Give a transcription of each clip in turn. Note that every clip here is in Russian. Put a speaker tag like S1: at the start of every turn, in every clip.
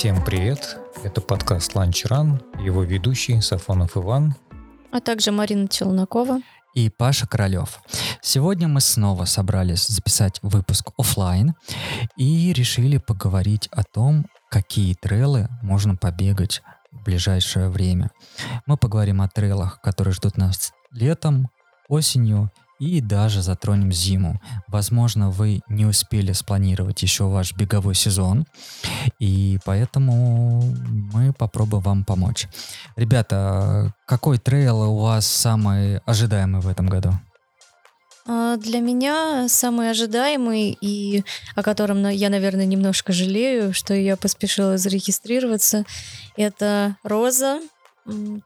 S1: Всем привет! Это подкаст Lunch Run, его ведущий Сафонов Иван.
S2: А также Марина Челнокова.
S3: И Паша Королев. Сегодня мы снова собрались записать выпуск офлайн и решили поговорить о том, какие трейлы можно побегать в ближайшее время. Мы поговорим о трейлах, которые ждут нас летом, осенью и даже затронем зиму. Возможно, вы не успели спланировать еще ваш беговой сезон, и поэтому мы попробуем вам помочь. Ребята, какой трейл у вас самый ожидаемый в этом году?
S2: А, для меня самый ожидаемый и о котором я, наверное, немножко жалею, что я поспешила зарегистрироваться, это Роза.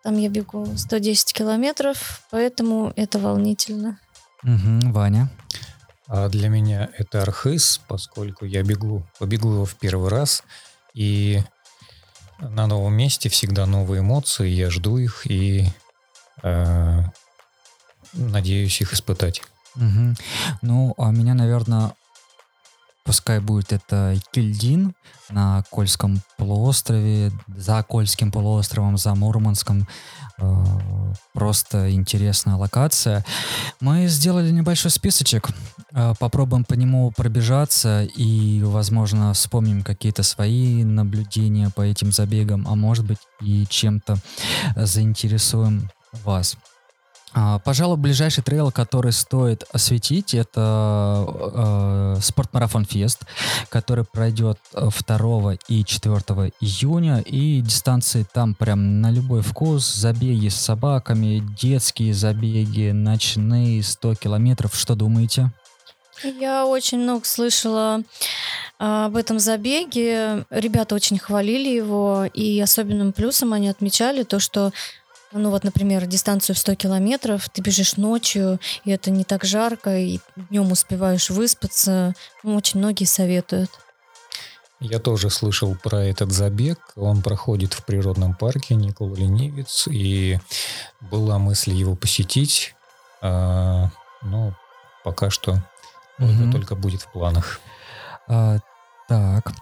S2: Там я бегу 110 километров, поэтому это волнительно.
S3: Угу, Ваня.
S1: А для меня это Архыз, поскольку я бегу, побегу его в первый раз, и на новом месте всегда новые эмоции, я жду их и э, надеюсь их испытать.
S3: Угу. Ну, а меня, наверное, пускай будет это Кильдин на Кольском полуострове, за Кольским полуостровом, за Мурманском. Э, просто интересная локация. Мы сделали небольшой списочек, э, попробуем по нему пробежаться и, возможно, вспомним какие-то свои наблюдения по этим забегам, а может быть и чем-то заинтересуем вас. А, пожалуй, ближайший трейл, который стоит осветить, это э, Спортмарафон Фест, который пройдет 2 и 4 июня. И дистанции там прям на любой вкус. Забеги с собаками, детские забеги, ночные 100 километров. Что думаете?
S2: Я очень много слышала а, об этом забеге. Ребята очень хвалили его, и особенным плюсом они отмечали то, что ну вот, например, дистанцию в 100 километров, ты бежишь ночью, и это не так жарко, и днем успеваешь выспаться. Ну, очень многие советуют.
S1: Я тоже слышал про этот забег. Он проходит в природном парке Никола Ленивец, и была мысль его посетить. А, но пока что угу. это только будет в планах.
S3: А, так,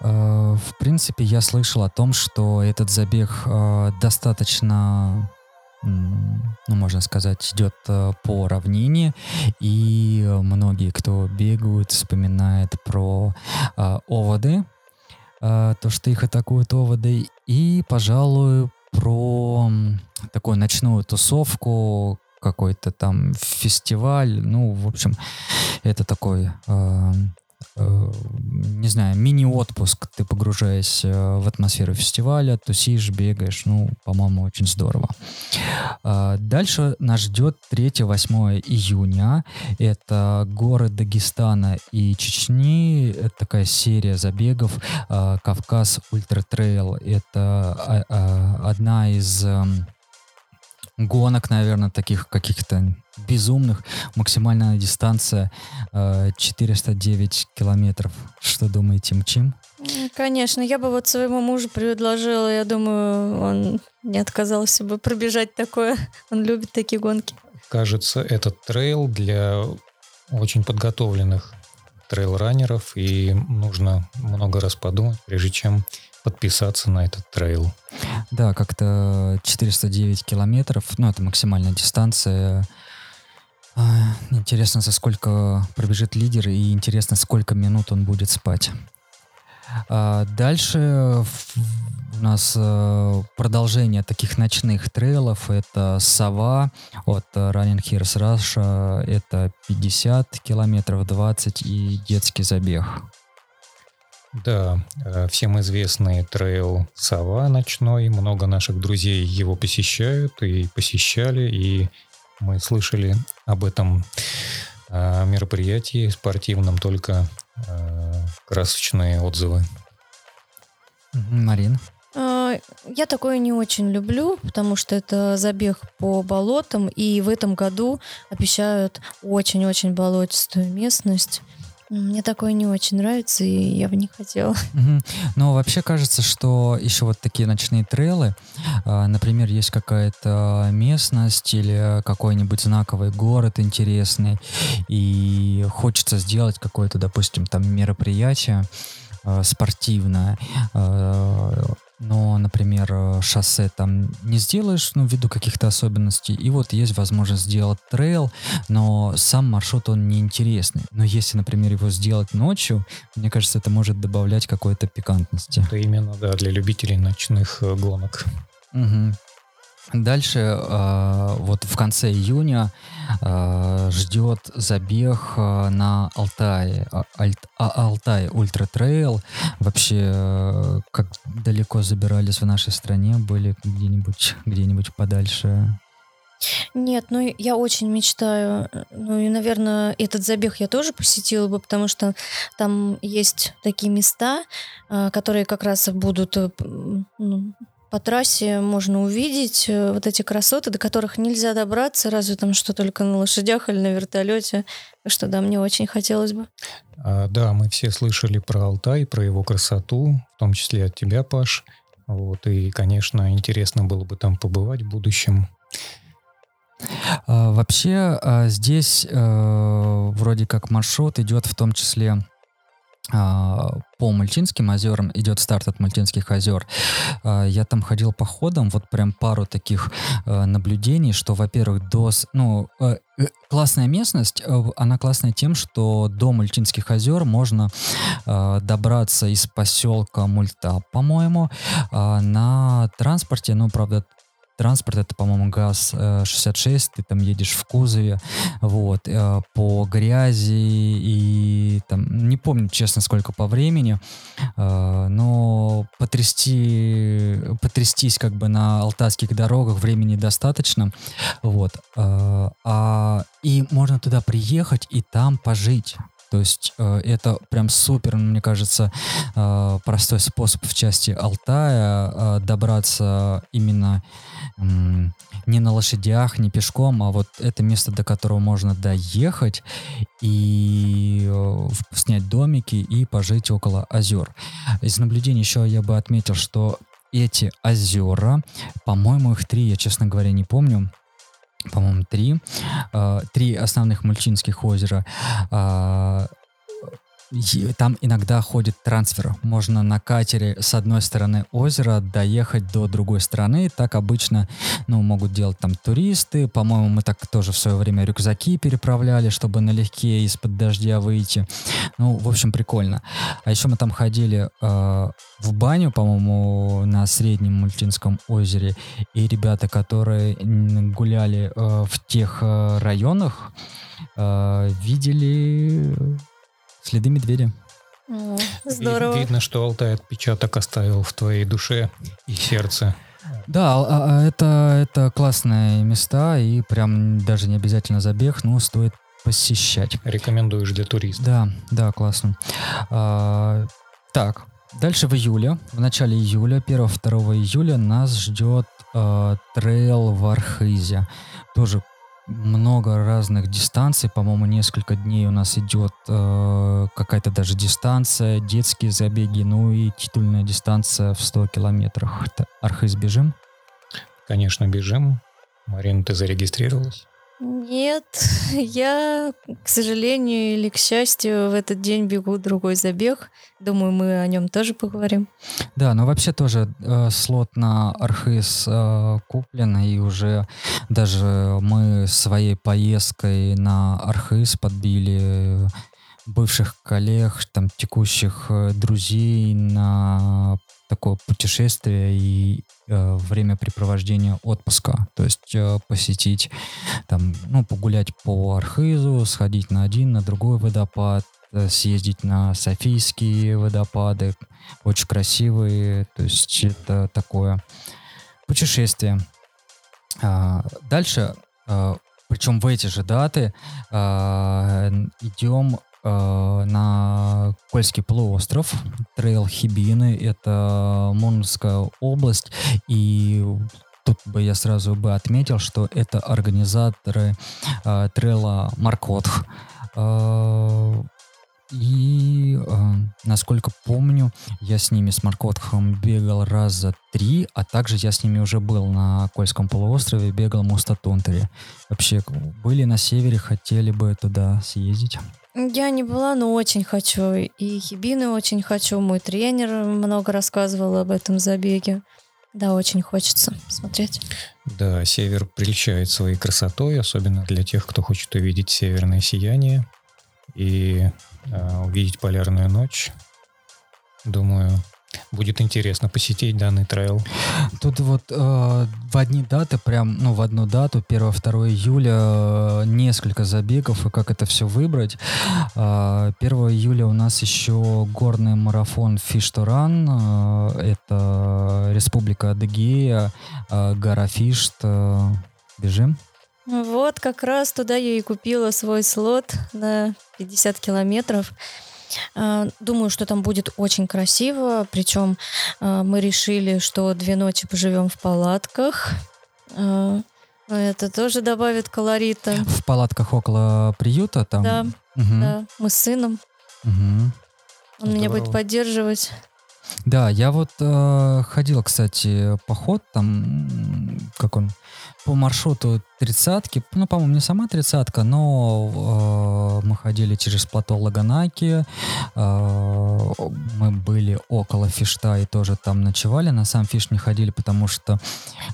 S3: э, в принципе, я слышал о том, что этот забег э, достаточно, ну, можно сказать, идет э, по равнине, и многие, кто бегают, вспоминают про э, оводы, то, что их атакуют оводы, и, пожалуй, про такую ночную тусовку, какой-то там фестиваль, ну, в общем, это такой не знаю, мини-отпуск. Ты погружаешься в атмосферу фестиваля, тусишь, бегаешь. Ну, по-моему, очень здорово. А, дальше нас ждет 3-8 июня. Это горы Дагестана и Чечни. Это такая серия забегов. А, Кавказ Ультра Трейл. Это а, одна из эм, гонок, наверное, таких каких-то безумных. Максимальная дистанция э, 409 километров. Что думаете, мчим?
S2: Конечно, я бы вот своему мужу предложила, я думаю, он не отказался бы пробежать такое. Он любит такие гонки.
S1: Кажется, этот трейл для очень подготовленных трейл-раннеров, и нужно много раз подумать, прежде чем подписаться на этот трейл.
S3: Да, как-то 409 километров, ну, это максимальная дистанция. А, интересно, за сколько пробежит лидер, и интересно, сколько минут он будет спать. А дальше у нас э, продолжение таких ночных трейлов. Это Сова от Running Heroes Russia. Это 50 километров, 20 и детский забег.
S1: Да, э, всем известный трейл Сова ночной. Много наших друзей его посещают и посещали, и мы слышали об этом э, мероприятии спортивном только э, красочные отзывы.
S3: Марин?
S2: Я такое не очень люблю, потому что это забег по болотам, и в этом году обещают очень-очень болотистую местность. Мне такое не очень нравится, и я бы не хотела.
S3: Угу. Но вообще кажется, что еще вот такие ночные трейлы, э, например, есть какая-то местность или какой-нибудь знаковый город интересный, и хочется сделать какое-то, допустим, там мероприятие, э, спортивное. Э, например, э, шоссе там не сделаешь, ну, ввиду каких-то особенностей, и вот есть возможность сделать трейл, но сам маршрут, он неинтересный. Но если, например, его сделать ночью, мне кажется, это может добавлять какой-то пикантности.
S1: Это именно, да, для любителей ночных э, гонок.
S3: Угу. Дальше, э, вот в конце июня ждет забег э, на Алтае. А, а, Алтай Ультра Трейл. Вообще, э, как далеко забирались в нашей стране, были где-нибудь где-нибудь подальше?
S2: Нет, ну я очень мечтаю. Ну и, наверное, этот забег я тоже посетила бы, потому что там есть такие места, э, которые как раз будут э, ну, по трассе можно увидеть э, вот эти красоты, до которых нельзя добраться, разве там что только на лошадях или на вертолете. Что да, мне очень хотелось бы.
S1: А, да, мы все слышали про Алтай, про его красоту, в том числе от тебя, Паш. Вот, и, конечно, интересно было бы там побывать в будущем.
S3: А, вообще, а, здесь а, вроде как маршрут идет в том числе по Мальтинским озерам идет старт от Мальтинских озер. А, я там ходил походом, вот прям пару таких а, наблюдений, что, во-первых, до... Ну, э, классная местность, э, она классная тем, что до Мальтинских озер можно добраться из поселка Мульта, по-моему, на транспорте, ну, правда, транспорт, это, по-моему, ГАЗ-66, ты там едешь в кузове, вот, э, по грязи и там, не помню, честно, сколько по времени, э, но потрясти, потрястись как бы на алтайских дорогах времени достаточно, вот, э, а, и можно туда приехать и там пожить, то есть э, это прям супер, мне кажется, э, простой способ в части Алтая э, добраться именно не на лошадях, не пешком, а вот это место, до которого можно доехать и э, снять домики и пожить около озер. Из наблюдений еще я бы отметил, что эти озера, по-моему, их три, я, честно говоря, не помню, по-моему, три, э, три основных мальчинских озера, э, там иногда ходит трансфер. Можно на катере с одной стороны озера доехать до другой стороны. Так обычно ну, могут делать там туристы. По-моему, мы так тоже в свое время рюкзаки переправляли, чтобы налегке из-под дождя выйти. Ну, в общем, прикольно. А еще мы там ходили э, в баню, по-моему, на Среднем Мультинском озере. И ребята, которые гуляли э, в тех э, районах, э, видели Следы медведя.
S2: О, здорово.
S1: Видно, что Алтай отпечаток оставил в твоей душе и сердце.
S3: Да, а, а, это, это классные места, и прям даже не обязательно забег, но стоит посещать.
S1: Рекомендуешь для туристов.
S3: Да, да, классно. А, так, дальше в июле, в начале июля, 1-2 июля нас ждет а, трейл в Архизе. Тоже много разных дистанций, по-моему, несколько дней у нас идет э, какая-то даже дистанция, детские забеги, ну и титульная дистанция в 100 километрах. Это Архиз бежим?
S1: Конечно, бежим. Марина, ты зарегистрировалась?
S2: Нет, я, к сожалению или к счастью, в этот день бегу другой забег. Думаю, мы о нем тоже поговорим.
S3: Да, но вообще тоже э, слот на Архиз э, куплен, и уже даже мы своей поездкой на Архиз подбили бывших коллег, там, текущих э, друзей на такое путешествие и э, времяпрепровождение отпуска. То есть э, посетить, там, ну, погулять по Архизу, сходить на один, на другой водопад, э, съездить на Софийские водопады. Очень красивые. То есть это такое путешествие. А, дальше, а, причем в эти же даты, а, идем Э, на Кольский полуостров, трейл Хибины, это Мурманская область, и тут бы я сразу бы отметил, что это организаторы э, трейла Маркотх. Э, и, э, насколько помню, я с ними, с Маркотхом, бегал раза три, а также я с ними уже был на Кольском полуострове, бегал Мустатунтере. Вообще, были на севере, хотели бы туда съездить.
S2: Я не была, но очень хочу. И Хибины очень хочу. Мой тренер много рассказывал об этом забеге. Да, очень хочется смотреть.
S1: Да, север прельщает своей красотой, особенно для тех, кто хочет увидеть северное сияние и увидеть полярную ночь. Думаю, Будет интересно посетить данный трейл.
S3: Тут вот э, в одни даты, прям, ну, в одну дату, 1-2 июля, э, несколько забегов, и как это все выбрать. Э, 1 июля у нас еще горный марафон Фиштуран. Э, это Республика Адыгея, э, гора Фишт. Э, бежим?
S2: Вот как раз туда я и купила свой слот на 50 километров. А, думаю, что там будет очень красиво. Причем а, мы решили, что две ночи поживем в палатках. А, это тоже добавит колорита.
S3: В палатках около приюта там?
S2: Да, угу. да. Мы с сыном. Угу. Он Здорово. меня будет поддерживать.
S3: Да, я вот э, ходил, кстати, поход там, как он, по маршруту тридцатки, ну, по-моему, не сама тридцатка, но э, мы ходили через плато Лаганаки, э, мы были около Фишта и тоже там ночевали, на сам Фиш не ходили, потому что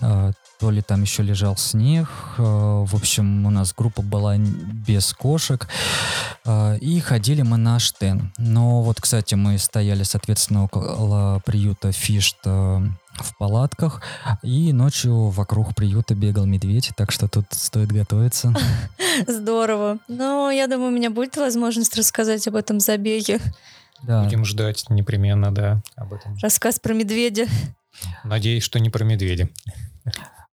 S3: э, то ли там еще лежал снег. Э, в общем, у нас группа была без кошек. Э, и ходили мы на Штен. Но вот, кстати, мы стояли, соответственно, около приюта Фишт э, в палатках, и ночью вокруг приюта бегал медведь, так что тут стоит готовиться.
S2: Здорово. Но я думаю, у меня будет возможность рассказать об этом забеге.
S1: Да. Будем ждать непременно, да, об этом.
S2: Рассказ про медведя.
S1: Надеюсь, что не про медведя.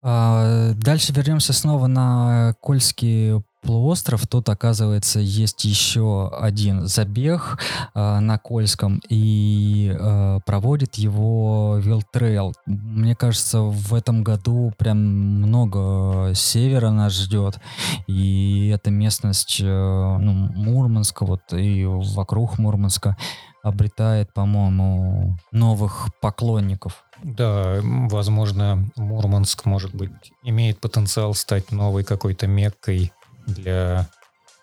S3: А, дальше вернемся снова на Кольский полуостров. Тут, оказывается, есть еще один забег э, на Кольском, и э, проводит его Wild Trail. Мне кажется, в этом году прям много севера нас ждет, и эта местность э, ну, Мурманска, вот и вокруг Мурманска обретает, по-моему, новых поклонников.
S1: Да, возможно, Мурманск, может быть, имеет потенциал стать новой какой-то меккой для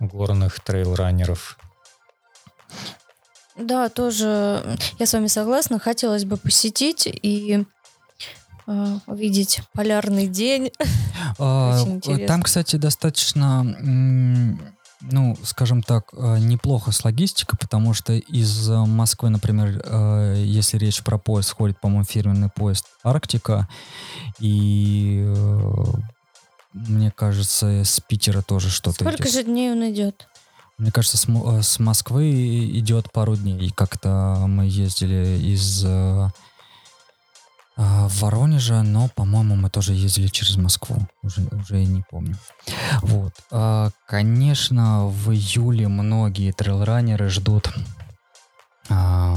S1: горных трейлранеров.
S2: Да, тоже я с вами согласна. Хотелось бы посетить и э, увидеть полярный день.
S3: А, там, кстати, достаточно ну, скажем так, э, неплохо с логистикой, потому что из Москвы, например, э, если речь про поезд, ходит, по-моему, фирменный поезд «Арктика», и э, мне кажется, с Питера тоже что-то
S2: Сколько идет. же дней он идет?
S3: Мне кажется, с, с Москвы идет пару дней. Как-то мы ездили из а, в Воронеже, но, по-моему, мы тоже ездили через Москву. Уже, уже не помню. Вот. А, конечно, в июле многие трейлранеры ждут а,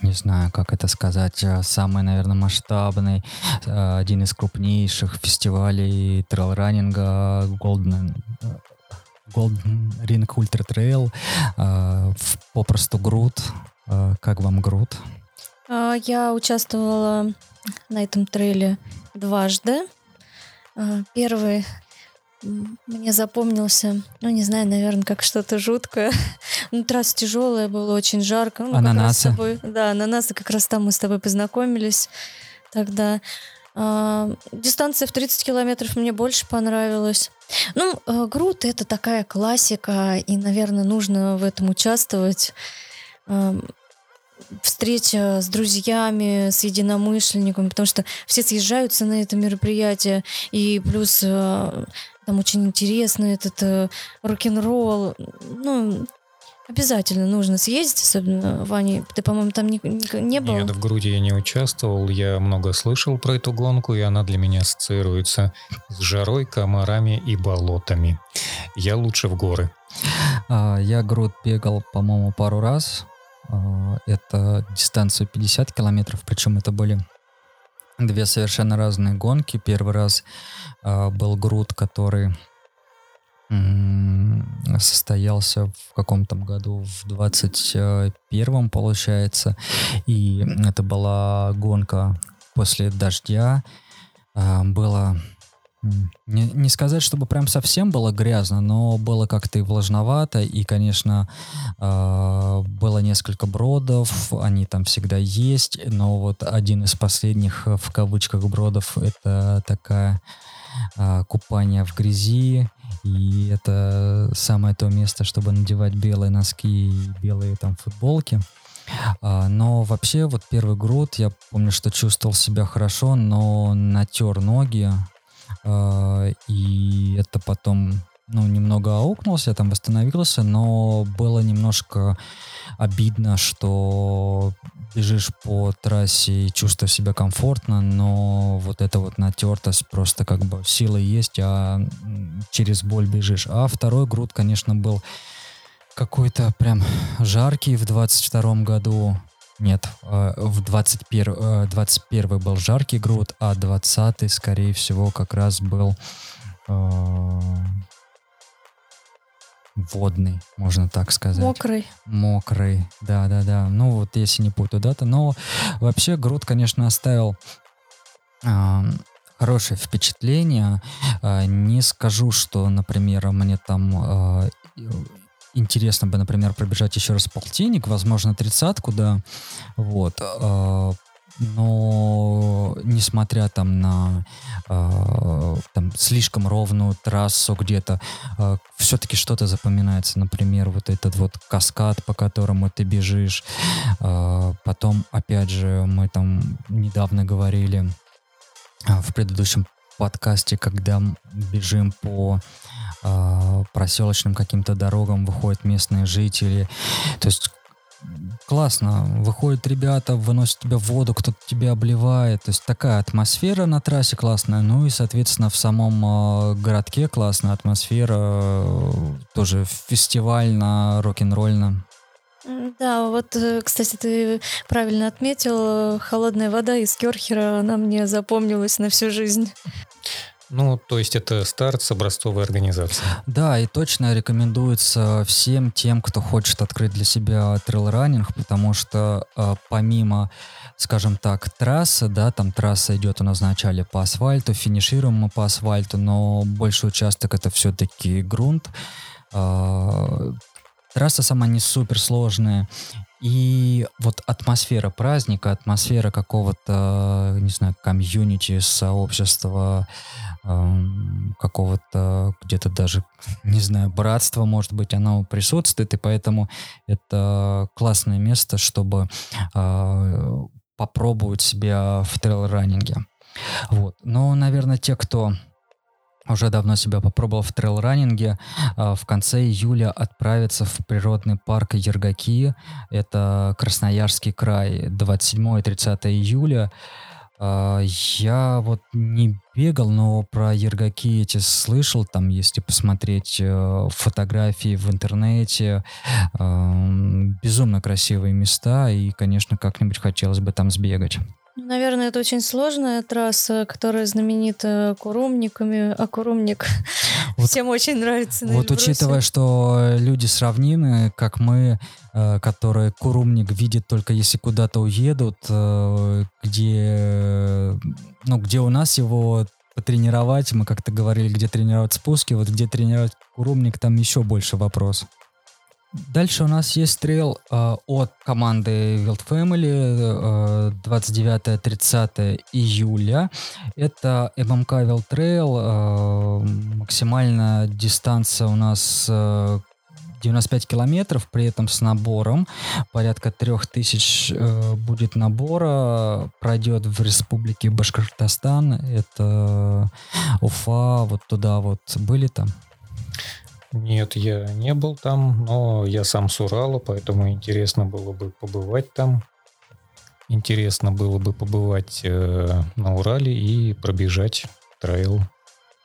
S3: не знаю, как это сказать, самый, наверное, масштабный, один из крупнейших фестивалей трейлранинга Golden, Golden Ring Ultra Trail, попросту Грут. Как вам Грут?
S2: Я участвовала на этом трейле дважды. А, первый мне запомнился, ну, не знаю, наверное, как что-то жуткое. ну, трасса тяжелая, было очень жарко. Ну,
S3: ананасы.
S2: Тобой, да, ананасы, как раз там мы с тобой познакомились тогда. А, дистанция в 30 километров мне больше понравилась. Ну, а, Грут — это такая классика, и, наверное, нужно в этом участвовать. Встреча с друзьями, с единомышленниками, потому что все съезжаются на это мероприятие, и плюс э, там очень интересно этот э, рок-н-ролл. Ну, Обязательно нужно съездить, особенно, Ваня, ты, по-моему, там не, не, не был?
S1: Нет, в Грузии я не участвовал, я много слышал про эту гонку, и она для меня ассоциируется с жарой, комарами и болотами. Я лучше в горы.
S3: А, я Груд бегал, по-моему, пару раз, а, это дистанцию 50 километров, причем это были две совершенно разные гонки. Первый раз был груд, который э, состоялся в каком-то году, в 21-м, получается. И это была гонка после дождя. Э, было Не, не сказать, чтобы прям совсем было грязно, но было как-то и влажновато, и, конечно, э, было несколько бродов, они там всегда есть, но вот один из последних, э, в кавычках, бродов, это такая э, купание в грязи, и это самое то место, чтобы надевать белые носки и белые там футболки. А, но вообще вот первый груд, я помню, что чувствовал себя хорошо, но натер ноги, а, и это потом ну, немного аукнулся, там восстановился, но было немножко обидно, что бежишь по трассе и чувствуешь себя комфортно, но вот эта вот натертость просто как бы силы есть, а через боль бежишь. А второй груд, конечно, был какой-то прям жаркий в 22 году. Нет, э, в 21, 21 э, был жаркий груд, а 20 скорее всего, как раз был э, водный, можно так сказать.
S2: Мокрый.
S3: Мокрый, да-да-да. Ну вот если не путаю даты. Но вообще груд, конечно, оставил э, хорошее впечатление. Э, не скажу, что, например, мне там э, интересно бы, например, пробежать еще раз полтинник, возможно, тридцатку, да, вот, э, но несмотря там на э, там слишком ровную трассу где-то, э, все-таки что-то запоминается, например, вот этот вот каскад, по которому ты бежишь, э, потом, опять же, мы там недавно говорили в предыдущем подкасте, когда бежим по э, проселочным каким-то дорогам, выходят местные жители. То есть классно. Выходят ребята, выносят тебя в воду, кто-то тебя обливает. То есть такая атмосфера на трассе классная. Ну и, соответственно, в самом э, городке классная атмосфера. Э, тоже фестивально, рок-н-ролльно.
S2: Да, вот, э, кстати, ты правильно отметил, холодная вода из Керхера, она мне запомнилась на всю жизнь.
S1: Ну, то есть это старт с образцовой организации.
S3: Да, и точно рекомендуется всем тем, кто хочет открыть для себя трейл-раннинг, потому что э, помимо, скажем так, трассы, да, там трасса идет у нас вначале по асфальту, финишируем мы по асфальту, но больший участок это все-таки грунт. Э, трасса сама не супер сложная, и вот атмосфера праздника, атмосфера какого-то, не знаю, комьюнити, сообщества, какого-то где-то даже, не знаю, братства, может быть, оно присутствует, и поэтому это классное место, чтобы э, попробовать себя в трейл-раннинге. Вот. Но, наверное, те, кто уже давно себя попробовал в трейл-раннинге. А, в конце июля отправиться в природный парк Ергаки. Это Красноярский край, 27 и 30 июля. А, я вот не бегал, но про Ергаки эти слышал, там, если посмотреть э, фотографии в интернете, безумно красивые места, и, конечно, как-нибудь хотелось бы там сбегать.
S2: Ну, наверное, это очень сложная трасса, которая знаменита курумниками, а курумник вот, всем очень нравится.
S3: На вот Эльбрусе. учитывая, что люди с равнины, как мы, э, которые курумник видят только если куда-то уедут, э, где, ну, где у нас его потренировать, мы как-то говорили, где тренировать спуски, вот где тренировать курумник, там еще больше вопрос. Дальше у нас есть трейл э, от команды Wild Family э, 29-30 июля. Это ММК Wild Trail. Э, максимальная дистанция у нас э, 95 километров, при этом с набором. Порядка 3000 э, будет набора. Пройдет в республике Башкортостан. Это Уфа, вот туда вот. Были там?
S1: Нет, я не был там, но я сам с Урала, поэтому интересно было бы побывать там. Интересно было бы побывать э, на Урале и пробежать трейл.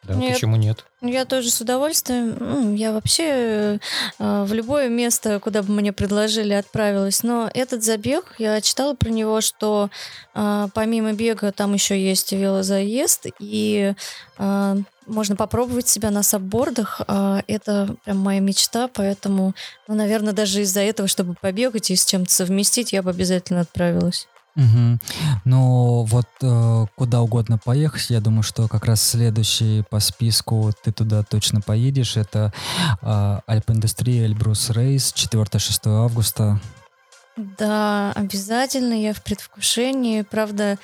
S1: Да, нет, почему нет?
S2: Я тоже с удовольствием. Я вообще э, в любое место, куда бы мне предложили, отправилась. Но этот забег, я читала про него, что э, помимо бега там еще есть велозаезд, и э, можно попробовать себя на саббордах. Э, это прям моя мечта, поэтому, ну, наверное, даже из-за этого, чтобы побегать и с чем-то совместить, я бы обязательно отправилась.
S3: Угу. Ну, вот э, куда угодно поехать, я думаю, что как раз следующий по списку ты туда точно поедешь. Это э, Альп-индустрия Эльбрус Рейс, 4-6 августа.
S2: Да, обязательно, я в предвкушении. Правда,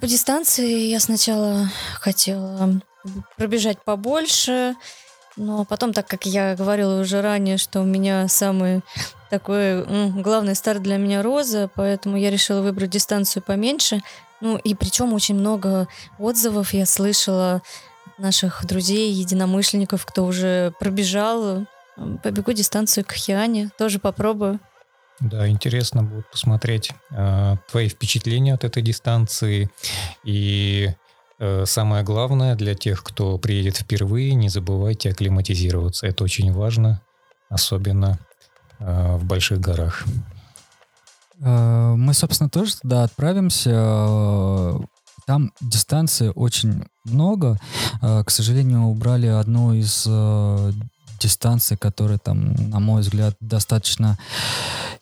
S2: по дистанции я сначала хотела пробежать побольше, но потом, так как я говорила уже ранее, что у меня самый такой главный старт для меня роза, поэтому я решила выбрать дистанцию поменьше. Ну и причем очень много отзывов я слышала наших друзей, единомышленников, кто уже пробежал. Побегу дистанцию к Хиане, тоже попробую.
S1: Да, интересно будет посмотреть э, твои впечатления от этой дистанции и Э, самое главное для тех, кто приедет впервые, не забывайте акклиматизироваться. Это очень важно, особенно э, в больших горах.
S3: Э, мы, собственно, тоже туда отправимся. Там дистанции очень много. К сожалению, убрали одну из дистанций, которая там, на мой взгляд, достаточно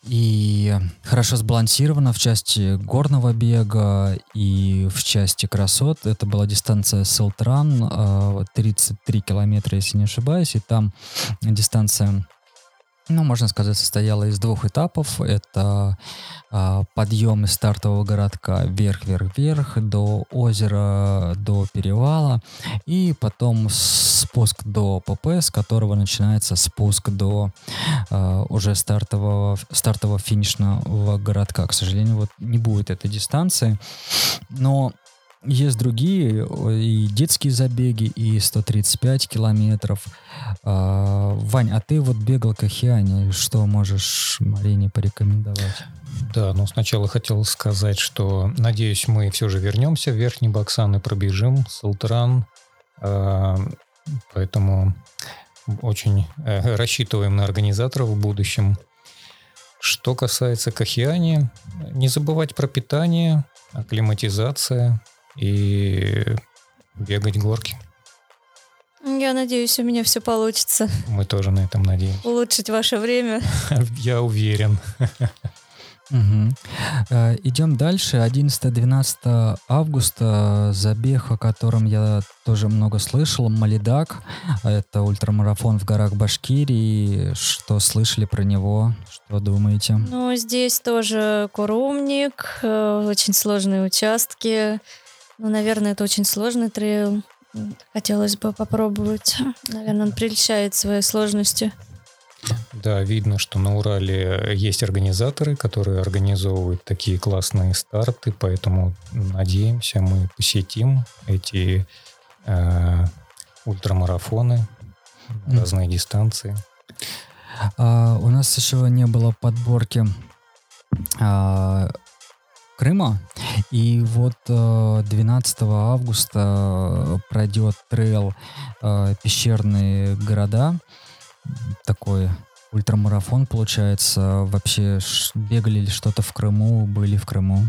S3: и хорошо сбалансирована в части горного бега и в части красот. Это была дистанция Селтран, 33 километра, если не ошибаюсь, и там дистанция ну, можно сказать, состояла из двух этапов. Это а, подъем из стартового городка вверх-вверх-вверх до озера, до перевала, и потом спуск до ПП, с которого начинается спуск до а, уже стартового, стартового финишного городка. К сожалению, вот не будет этой дистанции, но есть другие, и детские забеги, и 135 километров. А, Вань, а ты вот бегал к Ахиане, что можешь Марине порекомендовать?
S1: Да, ну сначала хотел сказать, что надеюсь, мы все же вернемся в Верхний Баксан и пробежим Султран. А, поэтому очень э, рассчитываем на организаторов в будущем. Что касается Кахиани, не забывать про питание, акклиматизация, и бегать горки.
S2: Я надеюсь, у меня все получится.
S1: Мы тоже на этом надеемся.
S2: Улучшить ваше время.
S1: Я уверен.
S3: Угу. Идем дальше. 11-12 августа забег, о котором я тоже много слышал. Малидак. Это ультрамарафон в горах Башкирии. Что слышали про него? Что думаете?
S2: Ну, здесь тоже курумник, э, очень сложные участки. Ну, наверное, это очень сложный трейл. Хотелось бы попробовать. Наверное, он прельщает своей сложностью.
S1: Да, видно, что на Урале есть организаторы, которые организовывают такие классные старты, поэтому надеемся, мы посетим эти э, ультрамарафоны, mm. разные дистанции.
S3: А, у нас еще не было подборки а, Крыма. И вот 12 э, августа э, пройдет трейл э, «Пещерные города». Такой ультрамарафон получается. Вообще бегали ли что-то в Крыму, были в Крыму?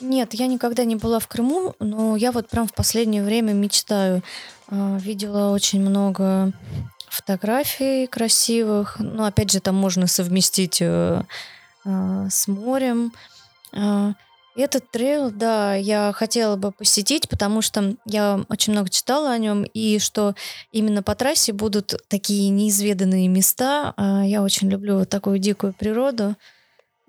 S2: Нет, я никогда не была в Крыму, но я вот прям в последнее время мечтаю. Видела очень много фотографий красивых. Ну, опять же, там можно совместить с морем. А, этот трейл, да, я хотела бы посетить, потому что я очень много читала о нем, и что именно по трассе будут такие неизведанные места. А, я очень люблю вот такую дикую природу.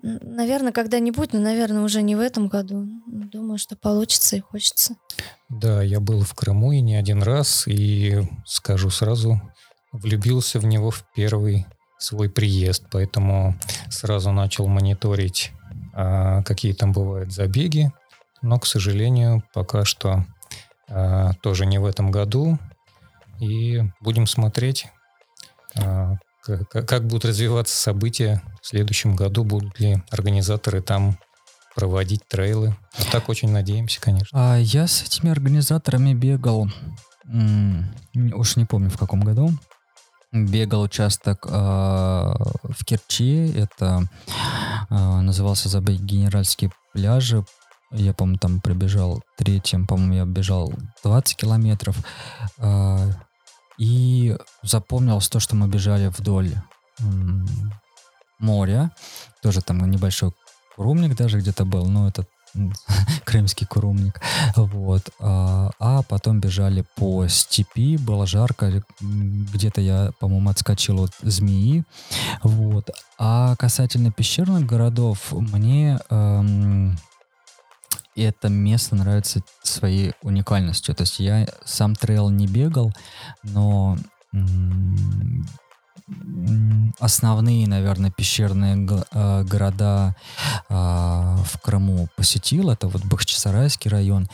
S2: Наверное, когда-нибудь, но, наверное, уже не в этом году. Думаю, что получится и хочется.
S1: Да, я был в Крыму и не один раз, и скажу сразу, влюбился в него в первый свой приезд, поэтому сразу начал мониторить какие там бывают забеги, но, к сожалению, пока что а, тоже не в этом году. И будем смотреть, а, как, будут развиваться события в следующем году, будут ли организаторы там проводить трейлы. А так очень надеемся, конечно.
S3: А я с этими организаторами бегал, уж не помню в каком году, бегал участок э, в Керчи. Это назывался забег Генеральские пляжи. Я, по-моему, там пробежал третьим, по-моему, я бежал 20 километров. Э, и запомнилось то, что мы бежали вдоль моря. Тоже там небольшой Курумник даже где-то был, но это крымский курумник, вот, а, а потом бежали по степи, было жарко, где-то я, по-моему, отскочил от змеи, вот, а касательно пещерных городов, мне эм, это место нравится своей уникальностью, то есть я сам трейл не бегал, но основные, наверное, пещерные э, города а, в Крыму посетил. Это вот Бахчисарайский район.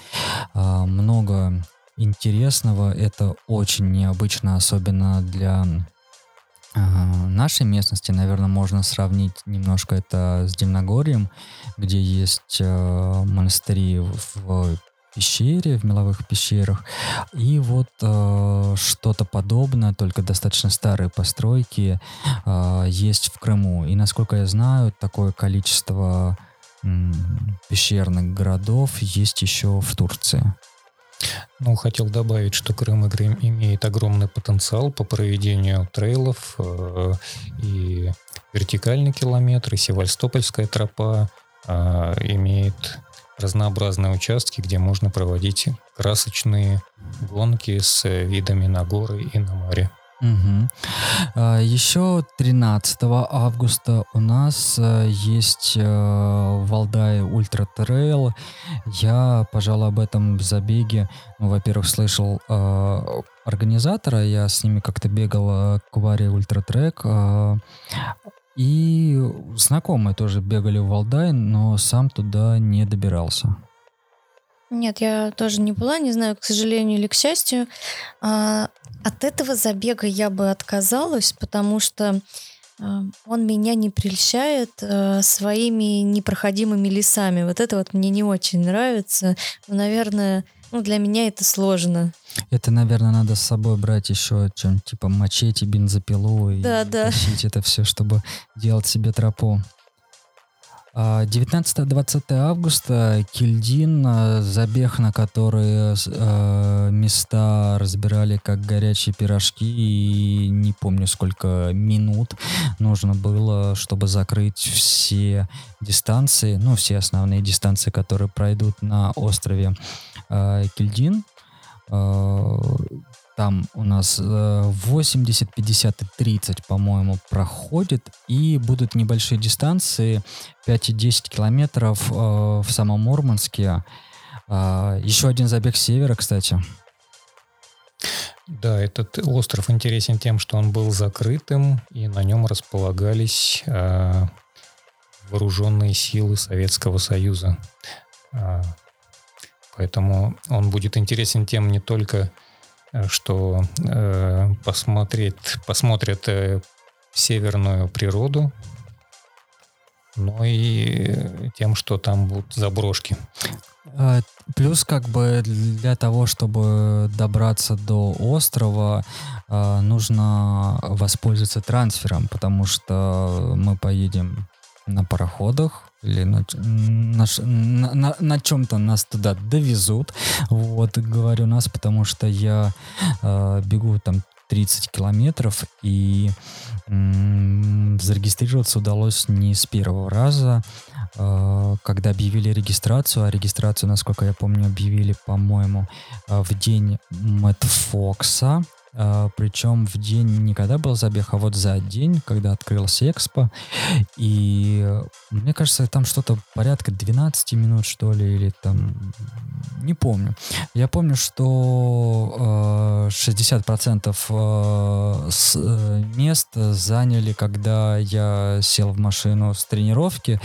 S3: А, много интересного. Это очень необычно, особенно для а, нашей местности, наверное, можно сравнить немножко это с Дивногорьем, где есть э, монастыри в пещере, в меловых пещерах. И вот э, что-то подобное, только достаточно старые постройки, э, есть в Крыму. И насколько я знаю, такое количество э, пещерных городов есть еще в Турции.
S1: Ну, хотел добавить, что Крым имеет огромный потенциал по проведению трейлов э, и вертикальный километр, и Севастопольская тропа э, имеет разнообразные участки, где можно проводить красочные гонки с видами на горы и на море.
S3: Угу. Еще 13 августа у нас а, есть а, Валдай Ultra Trail. Я, пожалуй, об этом забеге, ну, во-первых, слышал а, организатора, я с ними как-то бегал Quarry Ultra Trek. И знакомые тоже бегали в Валдай, но сам туда не добирался.
S2: Нет, я тоже не была, не знаю, к сожалению или к счастью. А, от этого забега я бы отказалась, потому что а, он меня не прельщает а, своими непроходимыми лесами. Вот это вот мне не очень нравится. Но, наверное, ну, для меня это сложно.
S3: Это, наверное, надо с собой брать еще чем типа мачете, бензопилу и да, да. тащить это все, чтобы делать себе тропу. 19-20 а, августа Кильдин, а, забег, на который э, места разбирали как горячие пирожки, и не помню сколько минут нужно было, чтобы закрыть все дистанции, ну, все основные дистанции, которые пройдут на острове э, Кильдин. Э, там у нас 80, 50 и 30, по-моему, проходит. И будут небольшие дистанции, 5 и 10 километров э, в самом Мурманске. Э, еще один забег севера, кстати.
S1: Да, этот остров интересен тем, что он был закрытым, и на нем располагались э, вооруженные силы Советского Союза. Э, поэтому он будет интересен тем не только Э, что э, посмотреть, посмотрят э, северную природу, но и тем, что там будут заброшки.
S3: А, плюс, как бы для того, чтобы добраться до острова, нужно воспользоваться трансфером, потому что мы поедем на пароходах или на, на, на, на чем-то нас туда довезут. Вот, говорю нас, потому что я э, бегу там 30 километров, и м- зарегистрироваться удалось не с первого раза. Э, когда объявили регистрацию, а регистрацию, насколько я помню, объявили, по-моему, э, в день Мэтт Фокса, причем в день не когда был забег, а вот за день, когда открылся экспо. И мне кажется, там что-то порядка 12 минут, что ли, или там... Не помню. Я помню, что uh, 60% uh, с, uh, мест заняли, когда я сел в машину с тренировки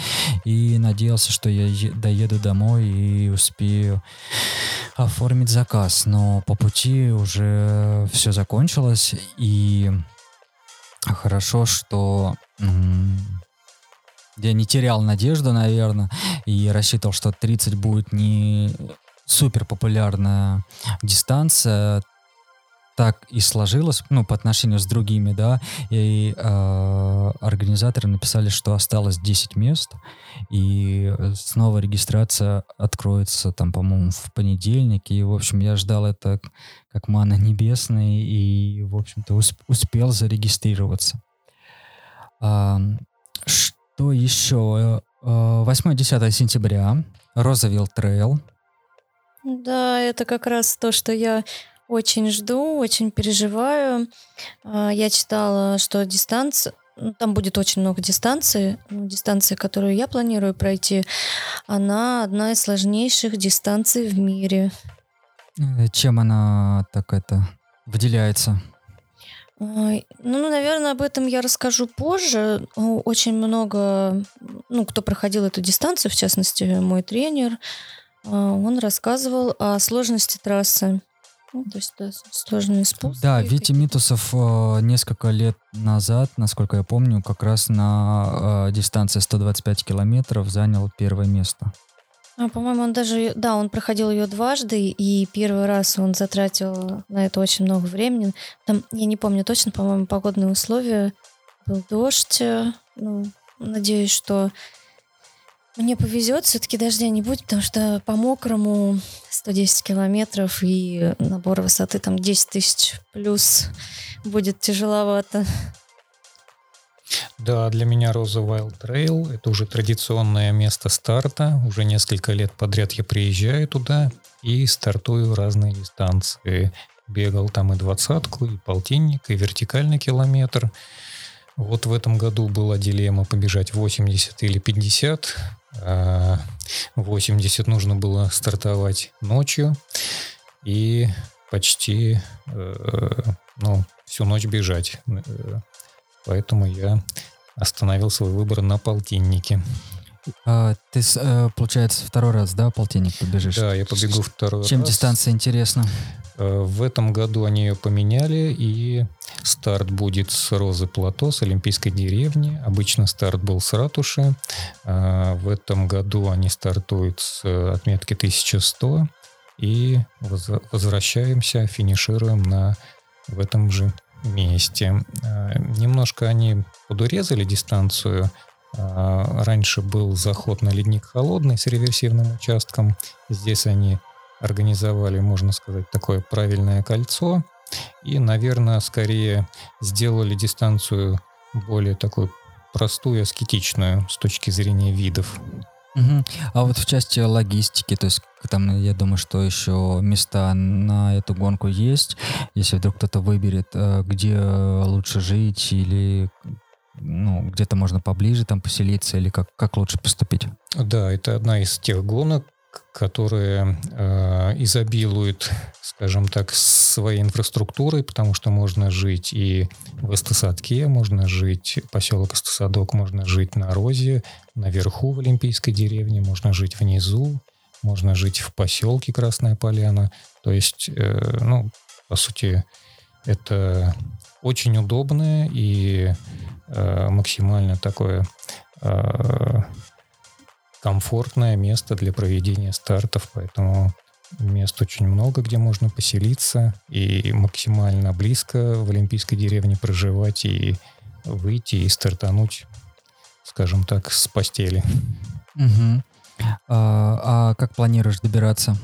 S3: и надеялся, что я доеду домой и успею оформить заказ. Но по пути уже все закончилось, и хорошо, что я не терял надежду, наверное, и рассчитывал, что 30 будет не супер популярная дистанция так и сложилось, ну, по отношению с другими, да, и э, организаторы написали, что осталось 10 мест, и снова регистрация откроется там, по-моему, в понедельник, и, в общем, я ждал это как мана небесная, и, в общем-то, усп- успел зарегистрироваться. А, что еще? 8-10 сентября. Розовилл трейл.
S2: Да, это как раз то, что я очень жду, очень переживаю. А, я читала, что дистанция, ну, там будет очень много дистанций. Ну, дистанция, которую я планирую пройти, она одна из сложнейших дистанций в мире.
S3: Э, чем она так это выделяется?
S2: Ну, наверное, об этом я расскажу позже. Очень много, ну, кто проходил эту дистанцию, в частности, мой тренер, а, он рассказывал о сложности трассы. Ну, то есть да, сложные спуски.
S3: Да, Вити Митусов э, несколько лет назад, насколько я помню, как раз на э, дистанции 125 километров занял первое место.
S2: А, по-моему, он даже, да, он проходил ее дважды, и первый раз он затратил на это очень много времени. Там, я не помню точно, по-моему, погодные условия, был дождь. Ну, надеюсь, что мне повезет, все-таки дождя не будет, потому что по мокрому 110 километров и набор высоты там 10 тысяч плюс будет тяжеловато.
S1: Да, для меня Роза Wild Trail — это уже традиционное место старта. Уже несколько лет подряд я приезжаю туда и стартую разные дистанции. Бегал там и двадцатку, и полтинник, и вертикальный километр. Вот в этом году была дилемма побежать 80 или 50. 80 а, нужно было стартовать ночью и почти э, ну, всю ночь бежать. Э, поэтому я остановил свой выбор на полтиннике.
S3: А, ты, э, получается, второй раз, да, полтинник побежишь?
S1: Да, я побегу второй
S3: Чем
S1: раз.
S3: Чем дистанция интересна?
S1: В этом году они ее поменяли, и Старт будет с Розы Плато, с Олимпийской деревни. Обычно старт был с ратуши. А, в этом году они стартуют с отметки 1100 и возвращаемся, финишируем на в этом же месте. Немножко они подурезали дистанцию. А, раньше был заход на ледник холодный с реверсивным участком. Здесь они организовали, можно сказать, такое правильное кольцо. И, наверное, скорее сделали дистанцию более такой простую, аскетичную с точки зрения видов.
S3: Угу. А вот в части логистики, то есть там, я думаю, что еще места на эту гонку есть, если вдруг кто-то выберет, э, где лучше жить или ну, где-то можно поближе там поселиться или как, как лучше поступить?
S1: Да, это одна из тех гонок, которые э, изобилуют, скажем так, своей инфраструктурой, потому что можно жить и в Эстосадке, можно жить, поселок Эстосадок, можно жить на Розе, наверху в Олимпийской деревне, можно жить внизу, можно жить в поселке Красная Поляна. То есть, э, ну, по сути, это очень удобное и максимально такое э, комфортное место для проведения стартов, поэтому мест очень много, где можно поселиться и максимально близко в Олимпийской деревне проживать и выйти и стартануть, скажем так, с постели.
S3: Угу. А, а как планируешь добираться?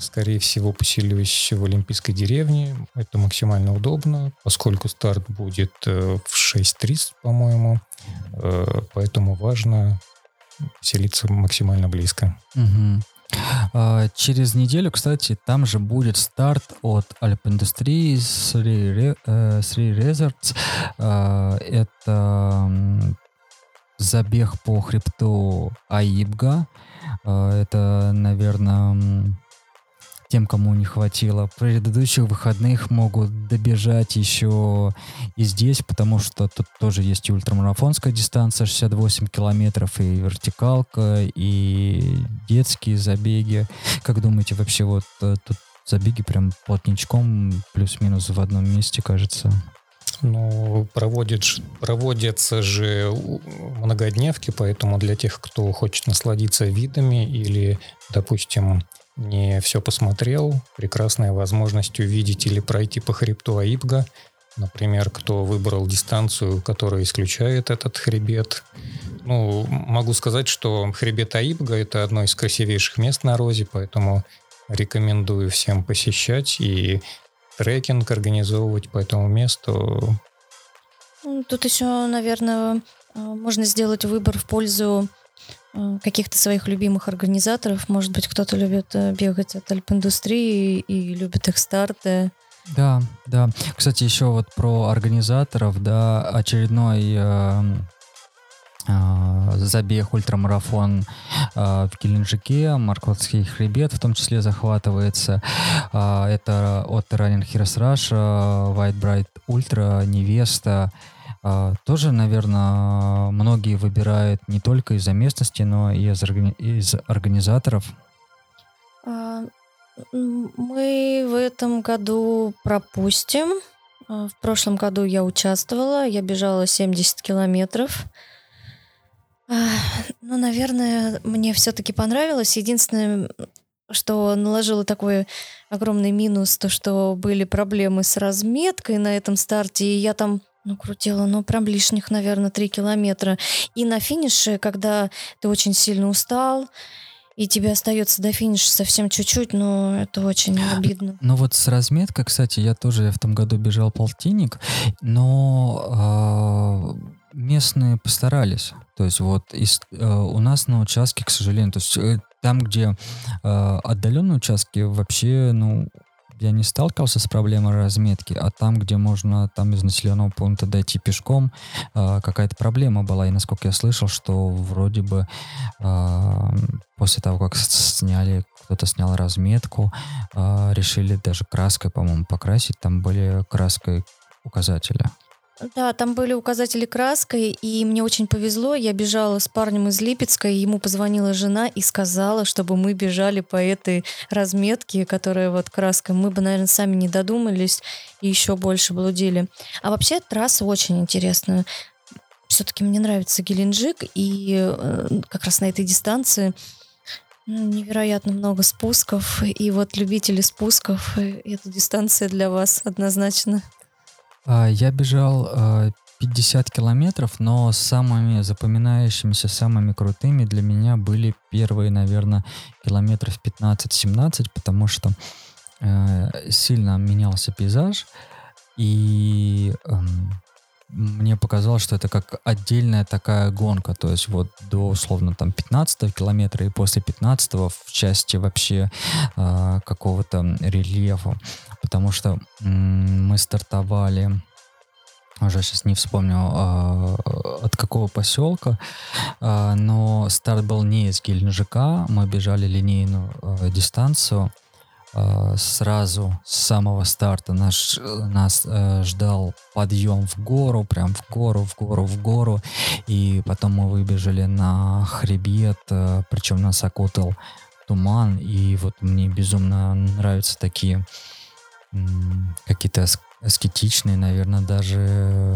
S1: Скорее всего, поселюсь в Олимпийской деревне. Это максимально удобно, поскольку старт будет э, в 6.30, по-моему. Э, поэтому важно селиться максимально близко.
S3: Угу. А, через неделю, кстати, там же будет старт от Three, uh, Three Resorts. Uh, это забег по хребту Аибга. Uh, это, наверное, тем, кому не хватило предыдущих выходных, могут добежать еще и здесь, потому что тут тоже есть и ультрамарафонская дистанция 68 километров, и вертикалка, и детские забеги. Как думаете, вообще вот э, тут забеги прям плотничком плюс-минус в одном месте, кажется?
S1: Ну, проводит, проводятся же многодневки, поэтому для тех, кто хочет насладиться видами или, допустим, не все посмотрел, прекрасная возможность увидеть или пройти по хребту Аибга. Например, кто выбрал дистанцию, которая исключает этот хребет. Ну, могу сказать, что хребет Аибга – это одно из красивейших мест на Розе, поэтому рекомендую всем посещать и трекинг организовывать по этому месту.
S2: Ну, тут еще, наверное, можно сделать выбор в пользу каких-то своих любимых организаторов. Может быть, кто-то любит э, бегать от альп-индустрии и любит их старты.
S3: Да, да. Кстати, еще вот про организаторов, да, очередной э, э, забег ультрамарафон э, в Геленджике, Маркотский хребет в том числе захватывается. Э, это от Running Heroes Russia, White Bright Ultra, Невеста. Тоже, наверное, многие выбирают не только из-за местности, но и из, органи- из организаторов.
S2: А, мы в этом году пропустим. А, в прошлом году я участвовала, я бежала 70 километров. А, ну, наверное, мне все-таки понравилось. Единственное, что наложило такой огромный минус, то, что были проблемы с разметкой на этом старте, и я там ну, крутила, ну, прям лишних, наверное, 3 километра. И на финише, когда ты очень сильно устал, и тебе остается до финиша совсем чуть-чуть, но это очень обидно.
S3: Ну вот с разметкой, кстати, я тоже в том году бежал полтинник, но э, местные постарались. То есть вот из, э, у нас на участке, к сожалению, то есть э, там, где э, отдаленные участки, вообще, ну, я не сталкивался с проблемой разметки, а там, где можно там из населенного пункта дойти пешком, э, какая-то проблема была. И насколько я слышал, что вроде бы э, после того, как сняли, кто-то снял разметку, э, решили даже краской, по-моему, покрасить. Там были краской указатели.
S2: Да, там были указатели краской, и мне очень повезло. Я бежала с парнем из Липецка, и ему позвонила жена и сказала, чтобы мы бежали по этой разметке, которая вот краской. Мы бы, наверное, сами не додумались и еще больше блудили. А вообще трасса очень интересная. Все-таки мне нравится Геленджик, и э, как раз на этой дистанции ну, невероятно много спусков. И вот любители спусков, э, эта дистанция для вас однозначно.
S3: А, я бежал 50 а, километров, но самыми запоминающимися, самыми крутыми для меня были первые, наверное, километров 15-17, потому что э, сильно менялся пейзаж, и э, мне показалось, что это как отдельная такая гонка, то есть вот до условно там 15 километра и после 15 в части вообще э, какого-то рельефа потому что мы стартовали уже сейчас не вспомню а, от какого поселка, а, но старт был не из Геленджика, мы бежали линейную а, дистанцию, сразу с самого старта наш, нас а, ждал подъем в гору, прям в гору, в гору, в гору, и потом мы выбежали на хребет, а, причем нас окутал туман, и вот мне безумно нравятся такие какие-то аскетичные, наверное, даже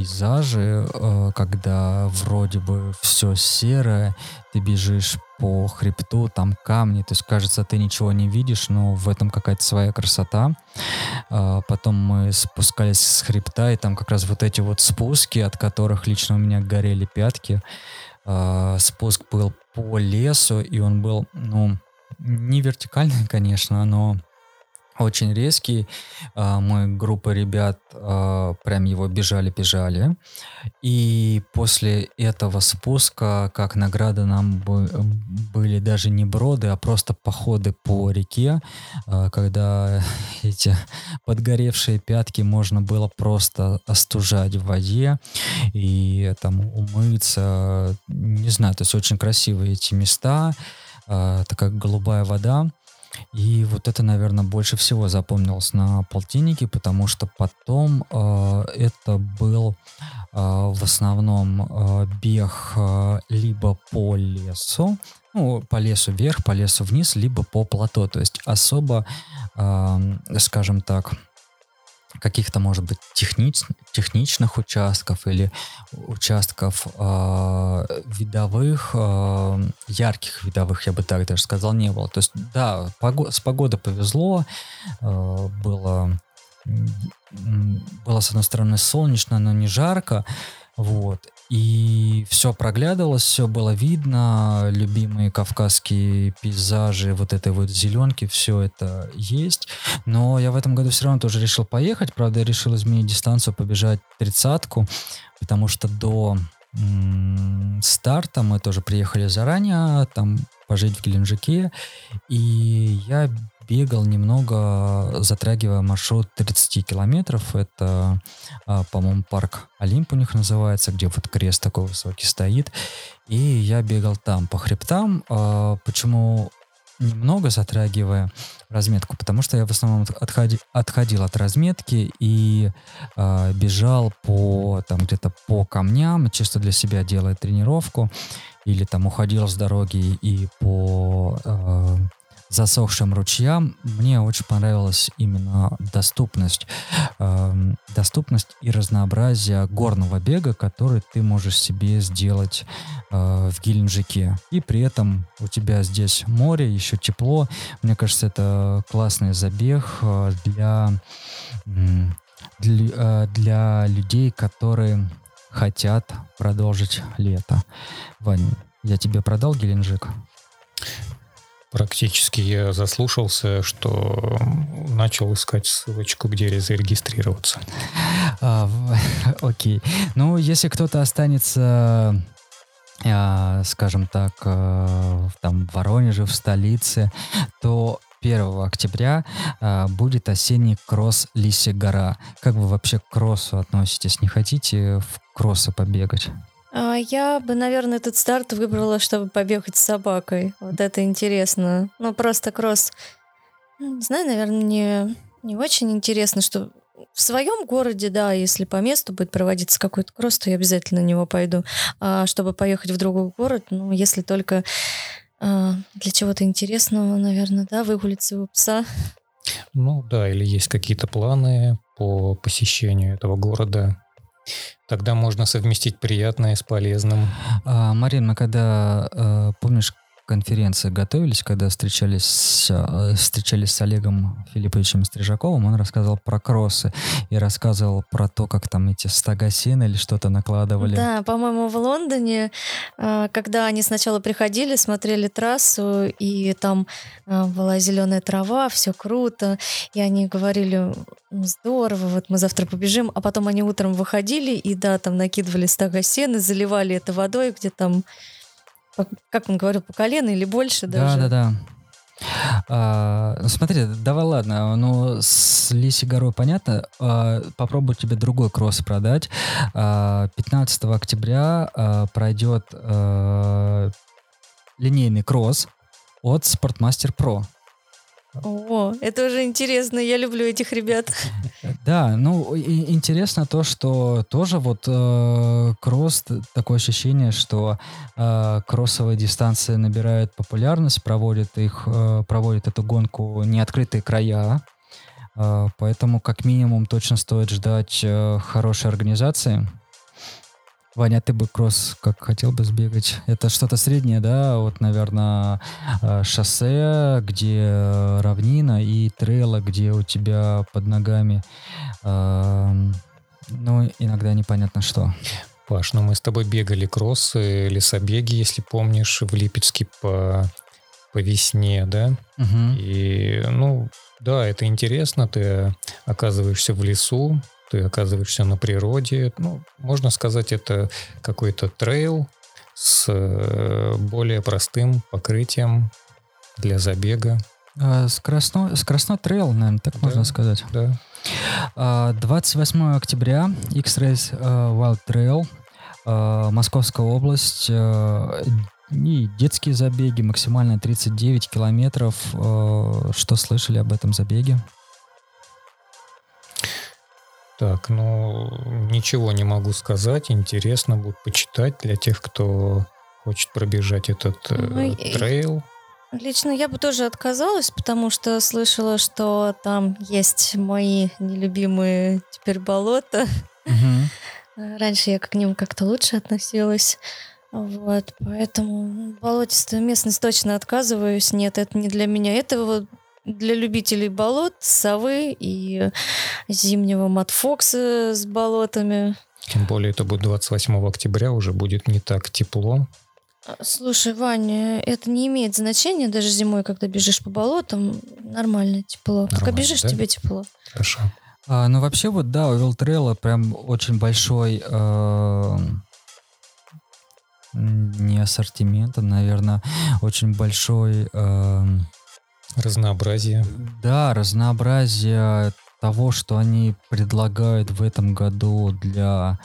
S3: пейзажи, э, когда вроде бы все серое, ты бежишь по хребту, там камни, то есть кажется, ты ничего не видишь, но в этом какая-то своя красота. А, потом мы спускались с хребта, и там как раз вот эти вот спуски, от которых лично у меня горели пятки. А, спуск был по лесу, и он был, ну, не вертикальный, конечно, но очень резкий. А, мы, группа ребят, а, прям его бежали-бежали. И после этого спуска, как награда, нам были даже не броды, а просто походы по реке, а, когда эти подгоревшие пятки можно было просто остужать в воде и там умыться. Не знаю, то есть очень красивые эти места, такая голубая вода. И вот это, наверное, больше всего запомнилось на полтиннике, потому что потом э, это был э, в основном э, бег э, либо по лесу, ну, по лесу вверх, по лесу вниз, либо по плато. То есть особо, э, скажем так, каких-то, может быть, технич, техничных участков или участков э, видовых, э, ярких видовых, я бы так даже сказал, не было. То есть, да, пого- с погодой повезло, э, было, было, с одной стороны, солнечно, но не жарко, вот. И все проглядывалось, все было видно, любимые кавказские пейзажи, вот этой вот зеленки, все это есть. Но я в этом году все равно тоже решил поехать, правда, я решил изменить дистанцию, побежать тридцатку, потому что до старта мы тоже приехали заранее, там пожить в Геленджике, и я бегал немного, затрагивая маршрут 30 километров. Это, а, по-моему, парк Олимп у них называется, где вот крест такой высокий стоит. И я бегал там по хребтам. А, почему немного затрагивая разметку, потому что я в основном отходи, отходил от разметки и э, бежал по там где-то по камням, чисто для себя делая тренировку, или там уходил с дороги и по засохшим ручьям, мне очень понравилась именно доступность. Э, доступность и разнообразие горного бега, который ты можешь себе сделать э, в Геленджике. И при этом у тебя здесь море, еще тепло. Мне кажется, это классный забег э, для, для, э, для людей, которые хотят продолжить лето. Вань, я тебе продал Геленджик?
S1: Практически я заслушался, что начал искать ссылочку, где зарегистрироваться.
S3: А, окей. Ну, если кто-то останется а, скажем так, а, там в Воронеже, в столице, то 1 октября будет осенний кросс Лисия гора. Как вы вообще к кроссу относитесь? Не хотите в кроссы побегать?
S2: А, я бы, наверное, этот старт выбрала, чтобы побегать с собакой. Вот это интересно. Ну, просто кросс, ну, не знаю, наверное, не, не очень интересно, что в своем городе, да, если по месту будет проводиться какой-то кросс, то я обязательно на него пойду. А чтобы поехать в другой город, ну, если только а, для чего-то интересного, наверное, да, выгулить своего пса.
S1: Ну да, или есть какие-то планы по посещению этого города, Тогда можно совместить приятное с полезным.
S3: А, Марин, мы когда, э, помнишь, конференции готовились, когда встречались э, встречались с Олегом Филипповичем Стрижаковым, он рассказывал про кроссы и рассказывал про то, как там эти стога сена или что-то накладывали.
S2: Да, по-моему, в Лондоне, э, когда они сначала приходили, смотрели трассу, и там э, была зеленая трава, все круто, и они говорили, здорово, вот мы завтра побежим, а потом они утром выходили и, да, там накидывали стога сена, заливали это водой, где там как он говорил, по колено или больше даже.
S3: Да, да, да. А, ну, смотри, давай ладно, ну с Лиси горой понятно, а, попробую тебе другой кросс продать. А, 15 октября а, пройдет а, линейный кросс от Sportmaster Pro.
S2: О, это уже интересно, я люблю этих ребят.
S3: Да, ну и интересно то, что тоже вот э, кросс, такое ощущение, что э, кроссовые дистанции набирают популярность, проводят их, э, проводят эту гонку неоткрытые края, э, поэтому как минимум точно стоит ждать э, хорошей организации. Ваня, а ты бы кросс как хотел бы сбегать? Это что-то среднее, да? Вот, наверное, э, шоссе, где равнина, и трейла, где у тебя под ногами, э, ну, иногда непонятно что.
S1: Паш, ну мы с тобой бегали кроссы, лесобеги, если помнишь, в Липецке по, по весне, да? Угу. И, ну, да, это интересно, ты оказываешься в лесу, ты оказываешься на природе. Ну, можно сказать, это какой-то трейл с э, более простым покрытием для забега.
S3: А, скоростной, скоростной трейл, наверное, так да, можно сказать.
S1: Да.
S3: 28 а, октября X-Race э, Wild Trail, э, Московская область, и детские забеги, максимально 39 километров. Что слышали об этом забеге?
S1: Так, ну, ничего не могу сказать. Интересно будет почитать для тех, кто хочет пробежать этот э, ну, трейл.
S2: Лично я бы тоже отказалась, потому что слышала, что там есть мои нелюбимые теперь болота. Угу. Раньше я к ним как-то лучше относилась. Вот, поэтому болотистая местность точно отказываюсь. Нет, это не для меня. Это вот для любителей болот, совы и зимнего матфокса с болотами.
S1: Тем более это будет 28 октября, уже будет не так тепло.
S2: А, слушай, Ваня, это не имеет значения даже зимой, когда бежишь по болотам, нормально тепло. Нормально, Пока бежишь, да? тебе тепло.
S1: Хорошо.
S3: А, ну, вообще, вот, да, у Вилтрелла прям очень большой э, не ассортиментом, наверное, очень большой... Э,
S1: Разнообразие.
S3: Да, разнообразие того, что они предлагают в этом году для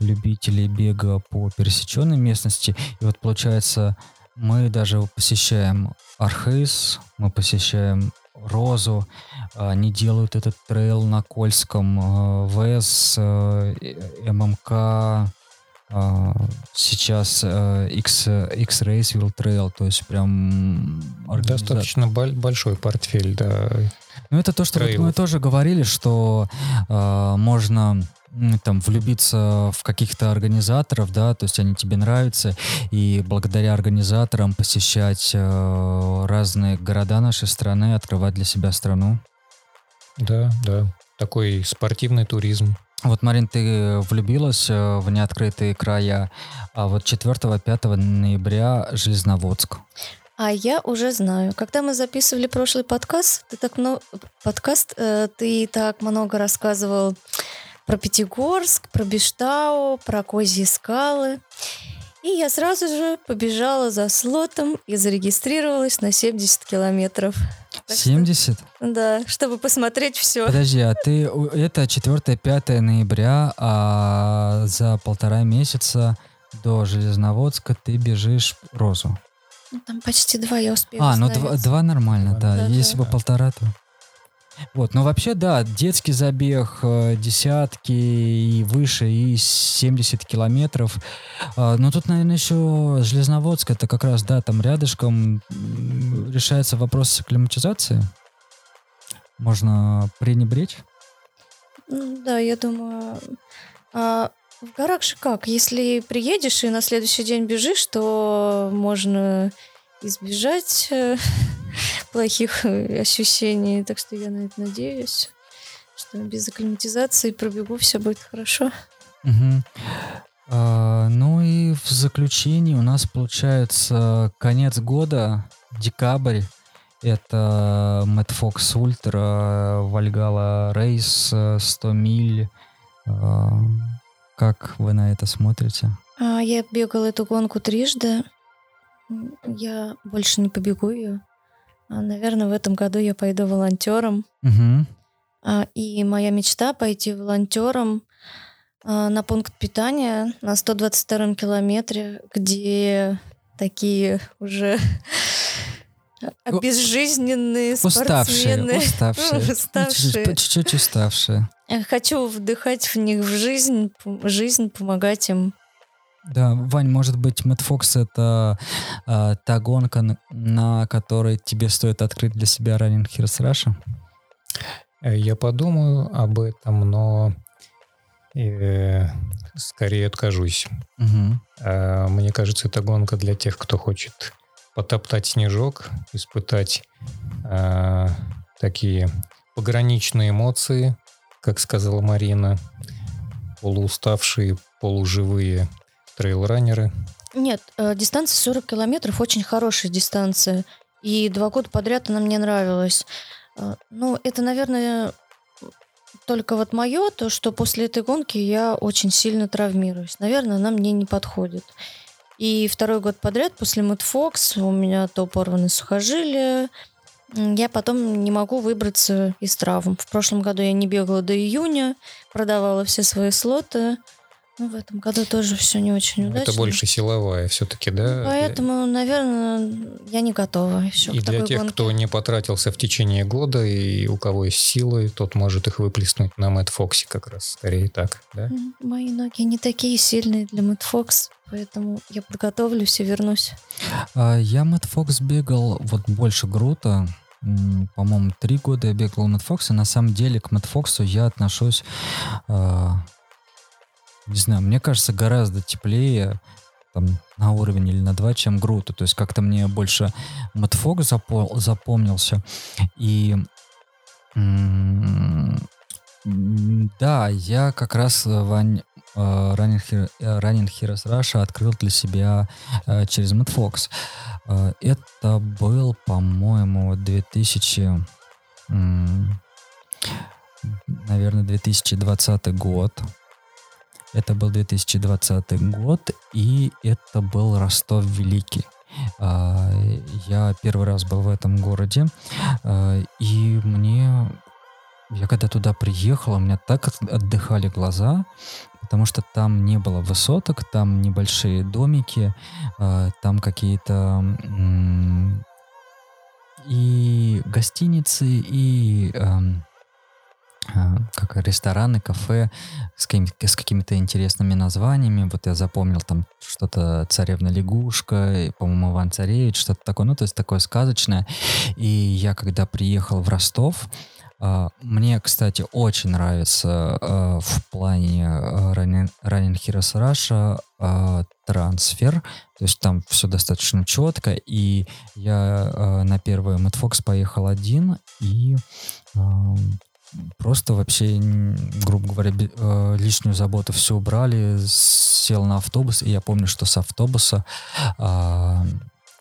S3: любителей бега по пересеченной местности. И вот получается, мы даже посещаем Архейс, мы посещаем Розу, они делают этот трейл на Кольском, э, ВС, э, ММК, э, сейчас X, X-Race Will Trail, то есть прям...
S1: Достаточно большой портфель, да.
S3: Ну это то, что вот мы тоже говорили, что можно там влюбиться в каких-то организаторов, да, то есть они тебе нравятся, и благодаря организаторам посещать э, разные города нашей страны, открывать для себя страну.
S1: Да, да, такой спортивный туризм.
S3: Вот, Марин, ты влюбилась э, в неоткрытые края, а вот 4-5 ноября Железноводск.
S2: А я уже знаю. Когда мы записывали прошлый подкаст, ты так много подкаст, э, ты так много рассказывал про Пятигорск, про Биштау, про Козьи скалы. И я сразу же побежала за слотом и зарегистрировалась на 70 километров.
S3: 70?
S2: Что, да, чтобы посмотреть все.
S3: Подожди, а ты это 4-5 ноября, а за полтора месяца до Железноводска ты бежишь Розу?
S2: Ну, там почти два я успела
S3: А, ну два, два нормально, да. да. Если да. бы полтора, то... Вот, но вообще, да, детский забег, э, десятки и выше, и 70 километров. А, но тут, наверное, еще Железноводск, это как раз, да, там рядышком решается вопрос с акклиматизацией. Можно пренебречь?
S2: Да, я думаю... А в горах же как? Если приедешь и на следующий день бежишь, то можно избежать э, плохих э, ощущений. Так что я на это надеюсь, что без акклиматизации пробегу, все будет хорошо.
S3: Угу. А, ну и в заключении у нас получается конец года, декабрь. Это Мэтт Фокс Ультра, Вальгала Рейс, 100 миль. А, как вы на это смотрите?
S2: А, я бегал эту гонку трижды. Я больше не побегу ее. А, наверное, в этом году я пойду волонтером.
S3: Угу.
S2: И моя мечта пойти волонтером а, на пункт питания на 122 километре, где такие уже обезжизненные
S3: спортсмены.
S2: Уставшие, уставшие.
S3: Чуть-чуть уставшие.
S2: Хочу вдыхать в них в жизнь, жизнь, помогать им
S3: да, Вань, может быть, Мэтт Фокс — это э, та гонка, на, на которой тебе стоит открыть для себя Running Heroes Russia?
S1: Э, я подумаю об этом, но э, скорее откажусь.
S3: Угу.
S1: Э, мне кажется, это гонка для тех, кто хочет потоптать снежок, испытать э, такие пограничные эмоции, как сказала Марина, полууставшие, полуживые трейлранеры?
S2: Нет, э, дистанция 40 километров очень хорошая дистанция. И два года подряд она мне нравилась. Э, ну, это, наверное, только вот мое, то, что после этой гонки я очень сильно травмируюсь. Наверное, она мне не подходит. И второй год подряд после Мэтт Фокс у меня то порваны сухожилия, я потом не могу выбраться из травм. В прошлом году я не бегала до июня, продавала все свои слоты. Ну, в этом году тоже все не очень удачно.
S1: Это больше силовая все-таки, да?
S2: Поэтому, наверное, я не готова еще
S1: И
S2: к
S1: для тех,
S2: гонке.
S1: кто не потратился в течение года, и у кого есть силы, тот может их выплеснуть на Мэтт Фоксе как раз, скорее так, да?
S2: Мои ноги не такие сильные для Мэтт Фокс, поэтому я подготовлюсь и вернусь.
S3: А, я Мэтт Фокс бегал вот больше Грута, по-моему, три года я бегал Мэтт Фокса. На самом деле к Мэтт Фоксу я отношусь а, не знаю, мне кажется, гораздо теплее там, на уровень или на два, чем Грута. То есть как-то мне больше Мэтфок запол- запомнился. И да, я как раз Вань Running, Hero, Running Heroes Russia открыл для себя через Mad Uh, это был, по-моему, 2000, um, наверное, 2020 год. Это был 2020 год, и это был Ростов Великий. А, я первый раз был в этом городе, а, и мне я когда туда приехал, у меня так отдыхали глаза, потому что там не было высоток, там небольшие домики, а, там какие-то и гостиницы, и а, как рестораны, кафе с, какими- с какими-то интересными названиями. Вот я запомнил там что-то «Царевна лягушка», по-моему, «Иван Царевич», что-то такое, ну, то есть такое сказочное. И я, когда приехал в Ростов, а, мне, кстати, очень нравится а, в плане Running Heroes Russia трансфер, то есть там все достаточно четко, и я на первый Mad Fox поехал один, и просто вообще, грубо говоря, э, лишнюю заботу все убрали, сел на автобус, и я помню, что с автобуса а,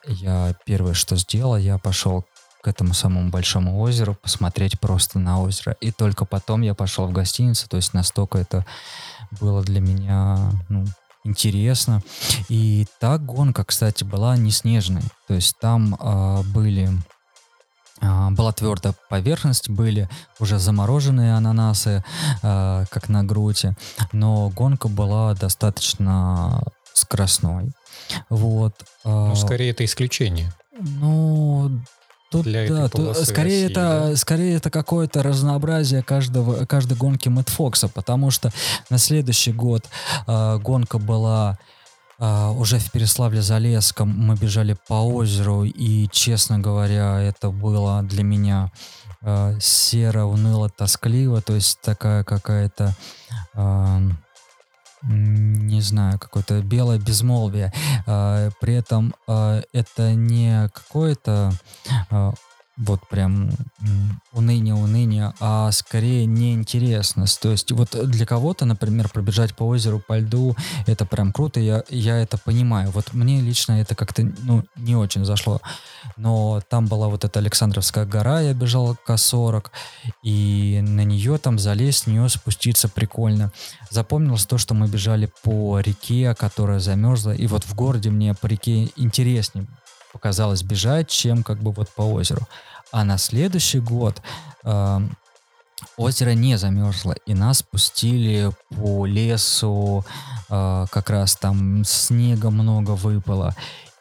S3: я первое, что сделал, я пошел к этому самому большому озеру, посмотреть просто на озеро. И только потом я пошел в гостиницу, то есть настолько это было для меня ну, интересно. И та гонка, кстати, была не снежной. То есть там э, были а, была твердая поверхность, были уже замороженные ананасы, э, как на груте, но гонка была достаточно скоростной. Вот.
S1: Ну, скорее это исключение.
S3: Ну, Тут, для да, тут, скорее России, это, да? скорее это какое-то разнообразие каждого, каждой гонки Мэтт Фокса, потому что на следующий год э, гонка была Uh, уже в Переславле-Залесском мы бежали по озеру, и, честно говоря, это было для меня uh, серо, уныло, тоскливо, то есть такая какая-то, uh, не знаю, какое-то белое безмолвие. При этом это не какое-то вот прям уныние, уныние, а скорее неинтересность. То есть вот для кого-то, например, пробежать по озеру, по льду, это прям круто, я, я это понимаю. Вот мне лично это как-то ну, не очень зашло. Но там была вот эта Александровская гора, я бежал К-40, и на нее там залезть, с нее спуститься прикольно. Запомнилось то, что мы бежали по реке, которая замерзла, и вот в городе мне по реке интереснее показалось бежать, чем как бы вот по озеру. А на следующий год э, озеро не замерзло, и нас пустили по лесу, э, как раз там снега много выпало.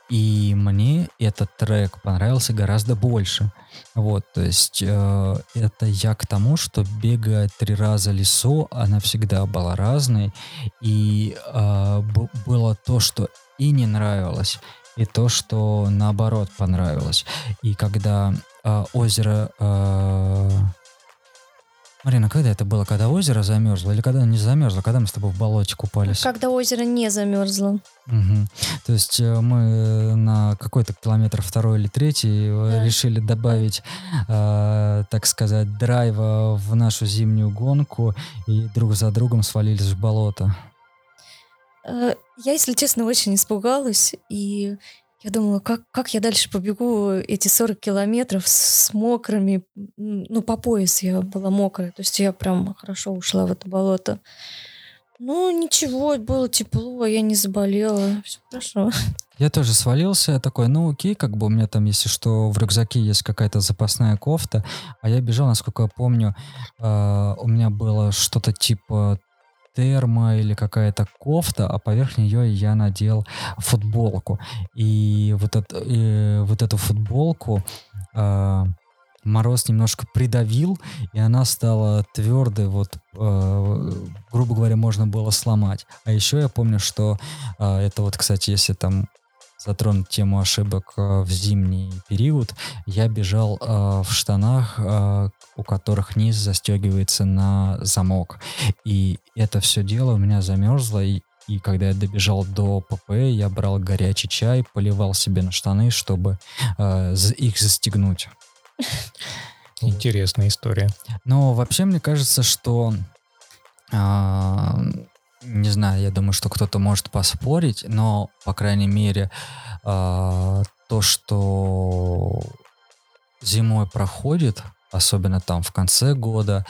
S3: И мне этот трек понравился гораздо больше. Вот, то есть э, это я к тому, что бегать три раза лесу, она всегда была разной. И э, было то, что и не нравилось, и то, что наоборот понравилось. И когда э, озеро... Э, Марина, когда это было? Когда озеро замерзло или когда не замерзло? Когда мы с тобой в болоте купались?
S2: Когда озеро не замерзло.
S3: Угу. То есть э, мы на какой-то километр второй или третий э, да. решили добавить, э, так сказать, драйва в нашу зимнюю гонку и друг за другом свалились в болото.
S2: Э, я, если честно, очень испугалась, и я думала, как, как я дальше побегу эти 40 километров с, мокрыми, ну, по пояс я была мокрая, то есть я прям хорошо ушла в это болото. Ну, ничего, было тепло, я не заболела, все хорошо.
S3: Я тоже свалился, я такой, ну окей, как бы у меня там, если что, в рюкзаке есть какая-то запасная кофта, а я бежал, насколько я помню, э, у меня было что-то типа термо или какая-то кофта, а поверх нее я надел футболку. И вот, это, и вот эту футболку э, мороз немножко придавил, и она стала твердой, вот, э, грубо говоря, можно было сломать. А еще я помню, что э, это вот, кстати, если там затронуть тему ошибок э, в зимний период, я бежал э, в штанах, э, у которых низ застегивается на замок. И это все дело у меня замерзло, и, и когда я добежал до ПП, я брал горячий чай, поливал себе на штаны, чтобы э, их застегнуть.
S1: Интересная история.
S3: Но вообще мне кажется, что а, не знаю, я думаю, что кто-то может поспорить, но, по крайней мере, э, то, что зимой проходит, особенно там в конце года.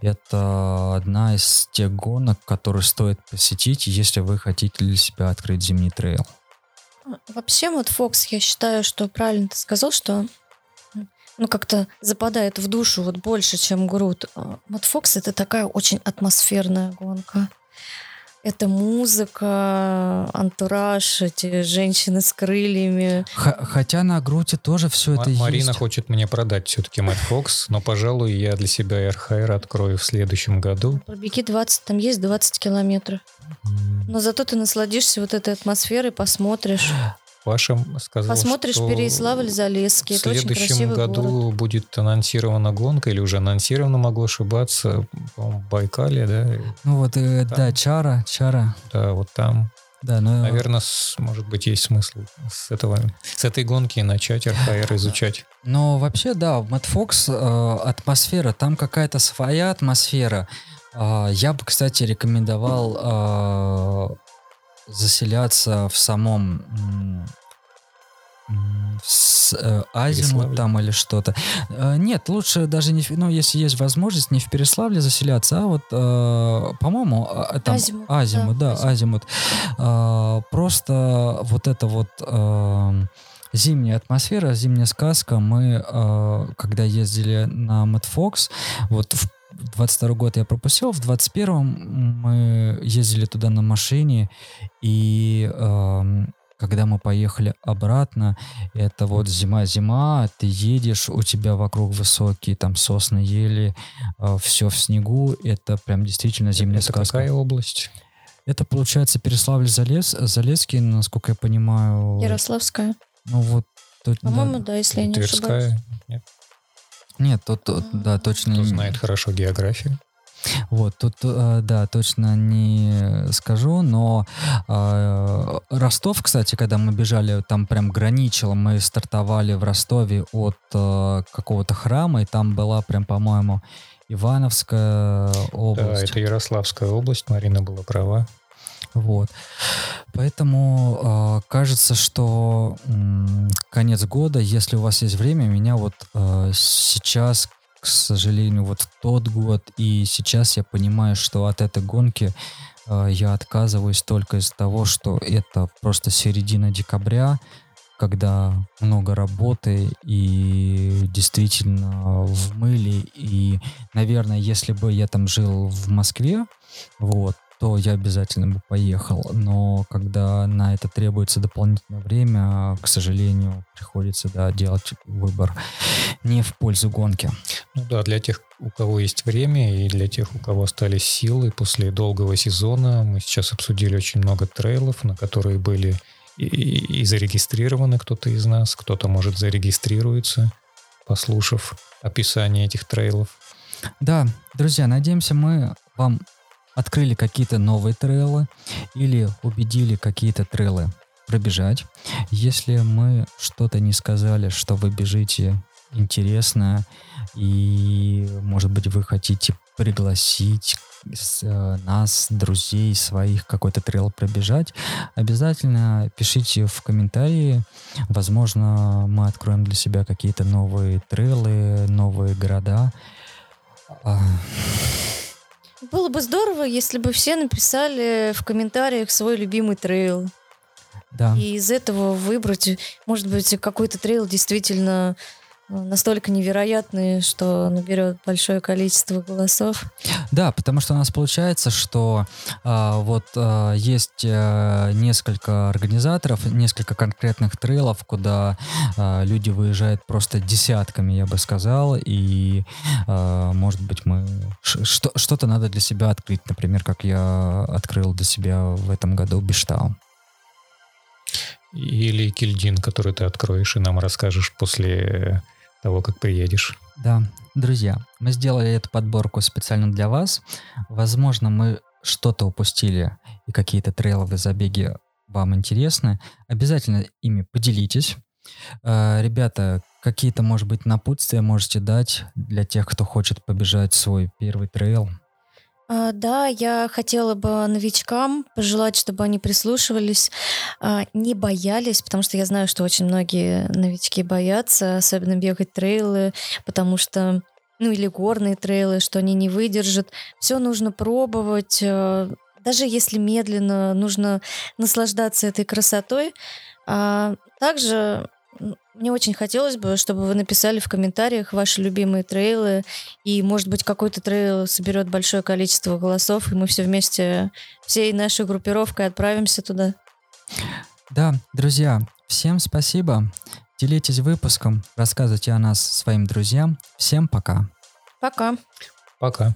S3: Это одна из тех гонок, которые стоит посетить, если вы хотите для себя открыть зимний трейл.
S2: Вообще, вот Фокс, я считаю, что правильно ты сказал, что ну, как-то западает в душу вот больше, чем Грут. Вот Фокс это такая очень атмосферная гонка. Это музыка, антураж, эти женщины с крыльями.
S3: Х- хотя на груди тоже все это
S1: Марина
S3: есть.
S1: хочет мне продать все-таки Мэтт Фокс, но, пожалуй, я для себя Эрхайр открою в следующем году.
S2: Пробеги 20, там есть 20 километров. Но зато ты насладишься вот этой атмосферой, посмотришь.
S1: Паша сказал,
S2: Посмотришь
S1: что
S2: Переяславль-Залесский.
S1: в
S2: Это очень
S1: следующем году
S2: город.
S1: будет анонсирована гонка, или уже анонсировано, могу ошибаться, по-моему, в Байкале, да?
S3: Ну вот, э,
S1: Там.
S3: да, чара, чара.
S1: Да, вот там.
S3: Да, но
S1: Наверное, с- может быть, есть смысл с этого, с этой гонки начать РХР изучать.
S3: Но вообще, да, в Mad Fox э, атмосфера, там какая-то своя атмосфера. А, я бы, кстати, рекомендовал э, заселяться в самом с, э, Азимут
S1: Переславле?
S3: там или что-то. Э, нет, лучше даже не, в- ну, если есть возможность, не в Переславле заселяться, а вот, э, по-моему, а, там
S2: Азимут,
S3: Азимут,
S2: да,
S3: да, Азимут. А, просто вот это вот эм, зимняя атмосфера, зимняя сказка. Мы, э, когда ездили на Mad Fox, вот в 22 год я пропустил, в 21 мы ездили туда на машине, и эм, когда мы поехали обратно, это вот зима-зима, ты едешь, у тебя вокруг высокие там сосны, ели, все в снегу, это прям действительно зимняя
S1: Это
S3: сказка.
S1: какая область?
S3: Это получается Переславль-Залез, Залесский, насколько я понимаю.
S2: Ярославская.
S3: Ну вот. тут, да.
S2: По-моему, да, если я не ошибаюсь.
S1: Тверская? Нет,
S3: Нет, тут, тут, да, точно.
S1: кто знает хорошо географию.
S3: Вот, тут, э, да, точно не скажу, но э, Ростов, кстати, когда мы бежали, там прям граничило, мы стартовали в Ростове от э, какого-то храма, и там была прям, по-моему, Ивановская
S1: Да,
S3: область.
S1: это Ярославская область, Марина была права.
S3: Вот. Поэтому э, кажется, что м, конец года, если у вас есть время, меня вот э, сейчас, к сожалению, вот тот год, и сейчас я понимаю, что от этой гонки э, я отказываюсь только из-за того, что это просто середина декабря, когда много работы и действительно в мыле. И, наверное, если бы я там жил в Москве, вот, то я обязательно бы поехал. Но когда на это требуется дополнительное время, к сожалению, приходится да, делать выбор не в пользу гонки.
S1: Ну да, для тех, у кого есть время, и для тех, у кого остались силы после долгого сезона, мы сейчас обсудили очень много трейлов, на которые были и, и- и зарегистрированы кто-то из нас, кто-то, может, зарегистрируется, послушав описание этих трейлов.
S3: Да, друзья, надеемся, мы вам открыли какие-то новые трейлы или убедили какие-то трейлы пробежать. Если мы что-то не сказали, что вы бежите интересно, и, может быть, вы хотите пригласить э, нас, друзей своих, какой-то трейл пробежать, обязательно пишите в комментарии. Возможно, мы откроем для себя какие-то новые трейлы, новые города.
S2: Было бы здорово, если бы все написали в комментариях свой любимый трейл.
S3: Да.
S2: И из этого выбрать, может быть, какой-то трейл действительно настолько невероятный, что наберет большое количество голосов.
S3: Да, потому что у нас получается, что а, вот а, есть а, несколько организаторов, несколько конкретных трейлов, куда а, люди выезжают просто десятками, я бы сказал, и а, может быть мы что-то надо для себя открыть, например, как я открыл для себя в этом году Биштау.
S1: Или Кильдин, который ты откроешь и нам расскажешь после того, как приедешь.
S3: Да, друзья, мы сделали эту подборку специально для вас. Возможно, мы что-то упустили, и какие-то трейловые забеги вам интересны. Обязательно ими поделитесь. Э, Ребята, какие-то, может быть, напутствия можете дать для тех, кто хочет побежать свой первый трейл?
S2: А, да, я хотела бы новичкам пожелать, чтобы они прислушивались, а, не боялись, потому что я знаю, что очень многие новички боятся, особенно бегать трейлы, потому что ну или горные трейлы, что они не выдержат. Все нужно пробовать, э, даже если медленно, нужно наслаждаться этой красотой. А также мне очень хотелось бы, чтобы вы написали в комментариях ваши любимые трейлы, и, может быть, какой-то трейл соберет большое количество голосов, и мы все вместе, всей нашей группировкой отправимся туда.
S3: Да, друзья, всем спасибо. Делитесь выпуском, рассказывайте о нас своим друзьям. Всем пока.
S2: Пока.
S1: Пока.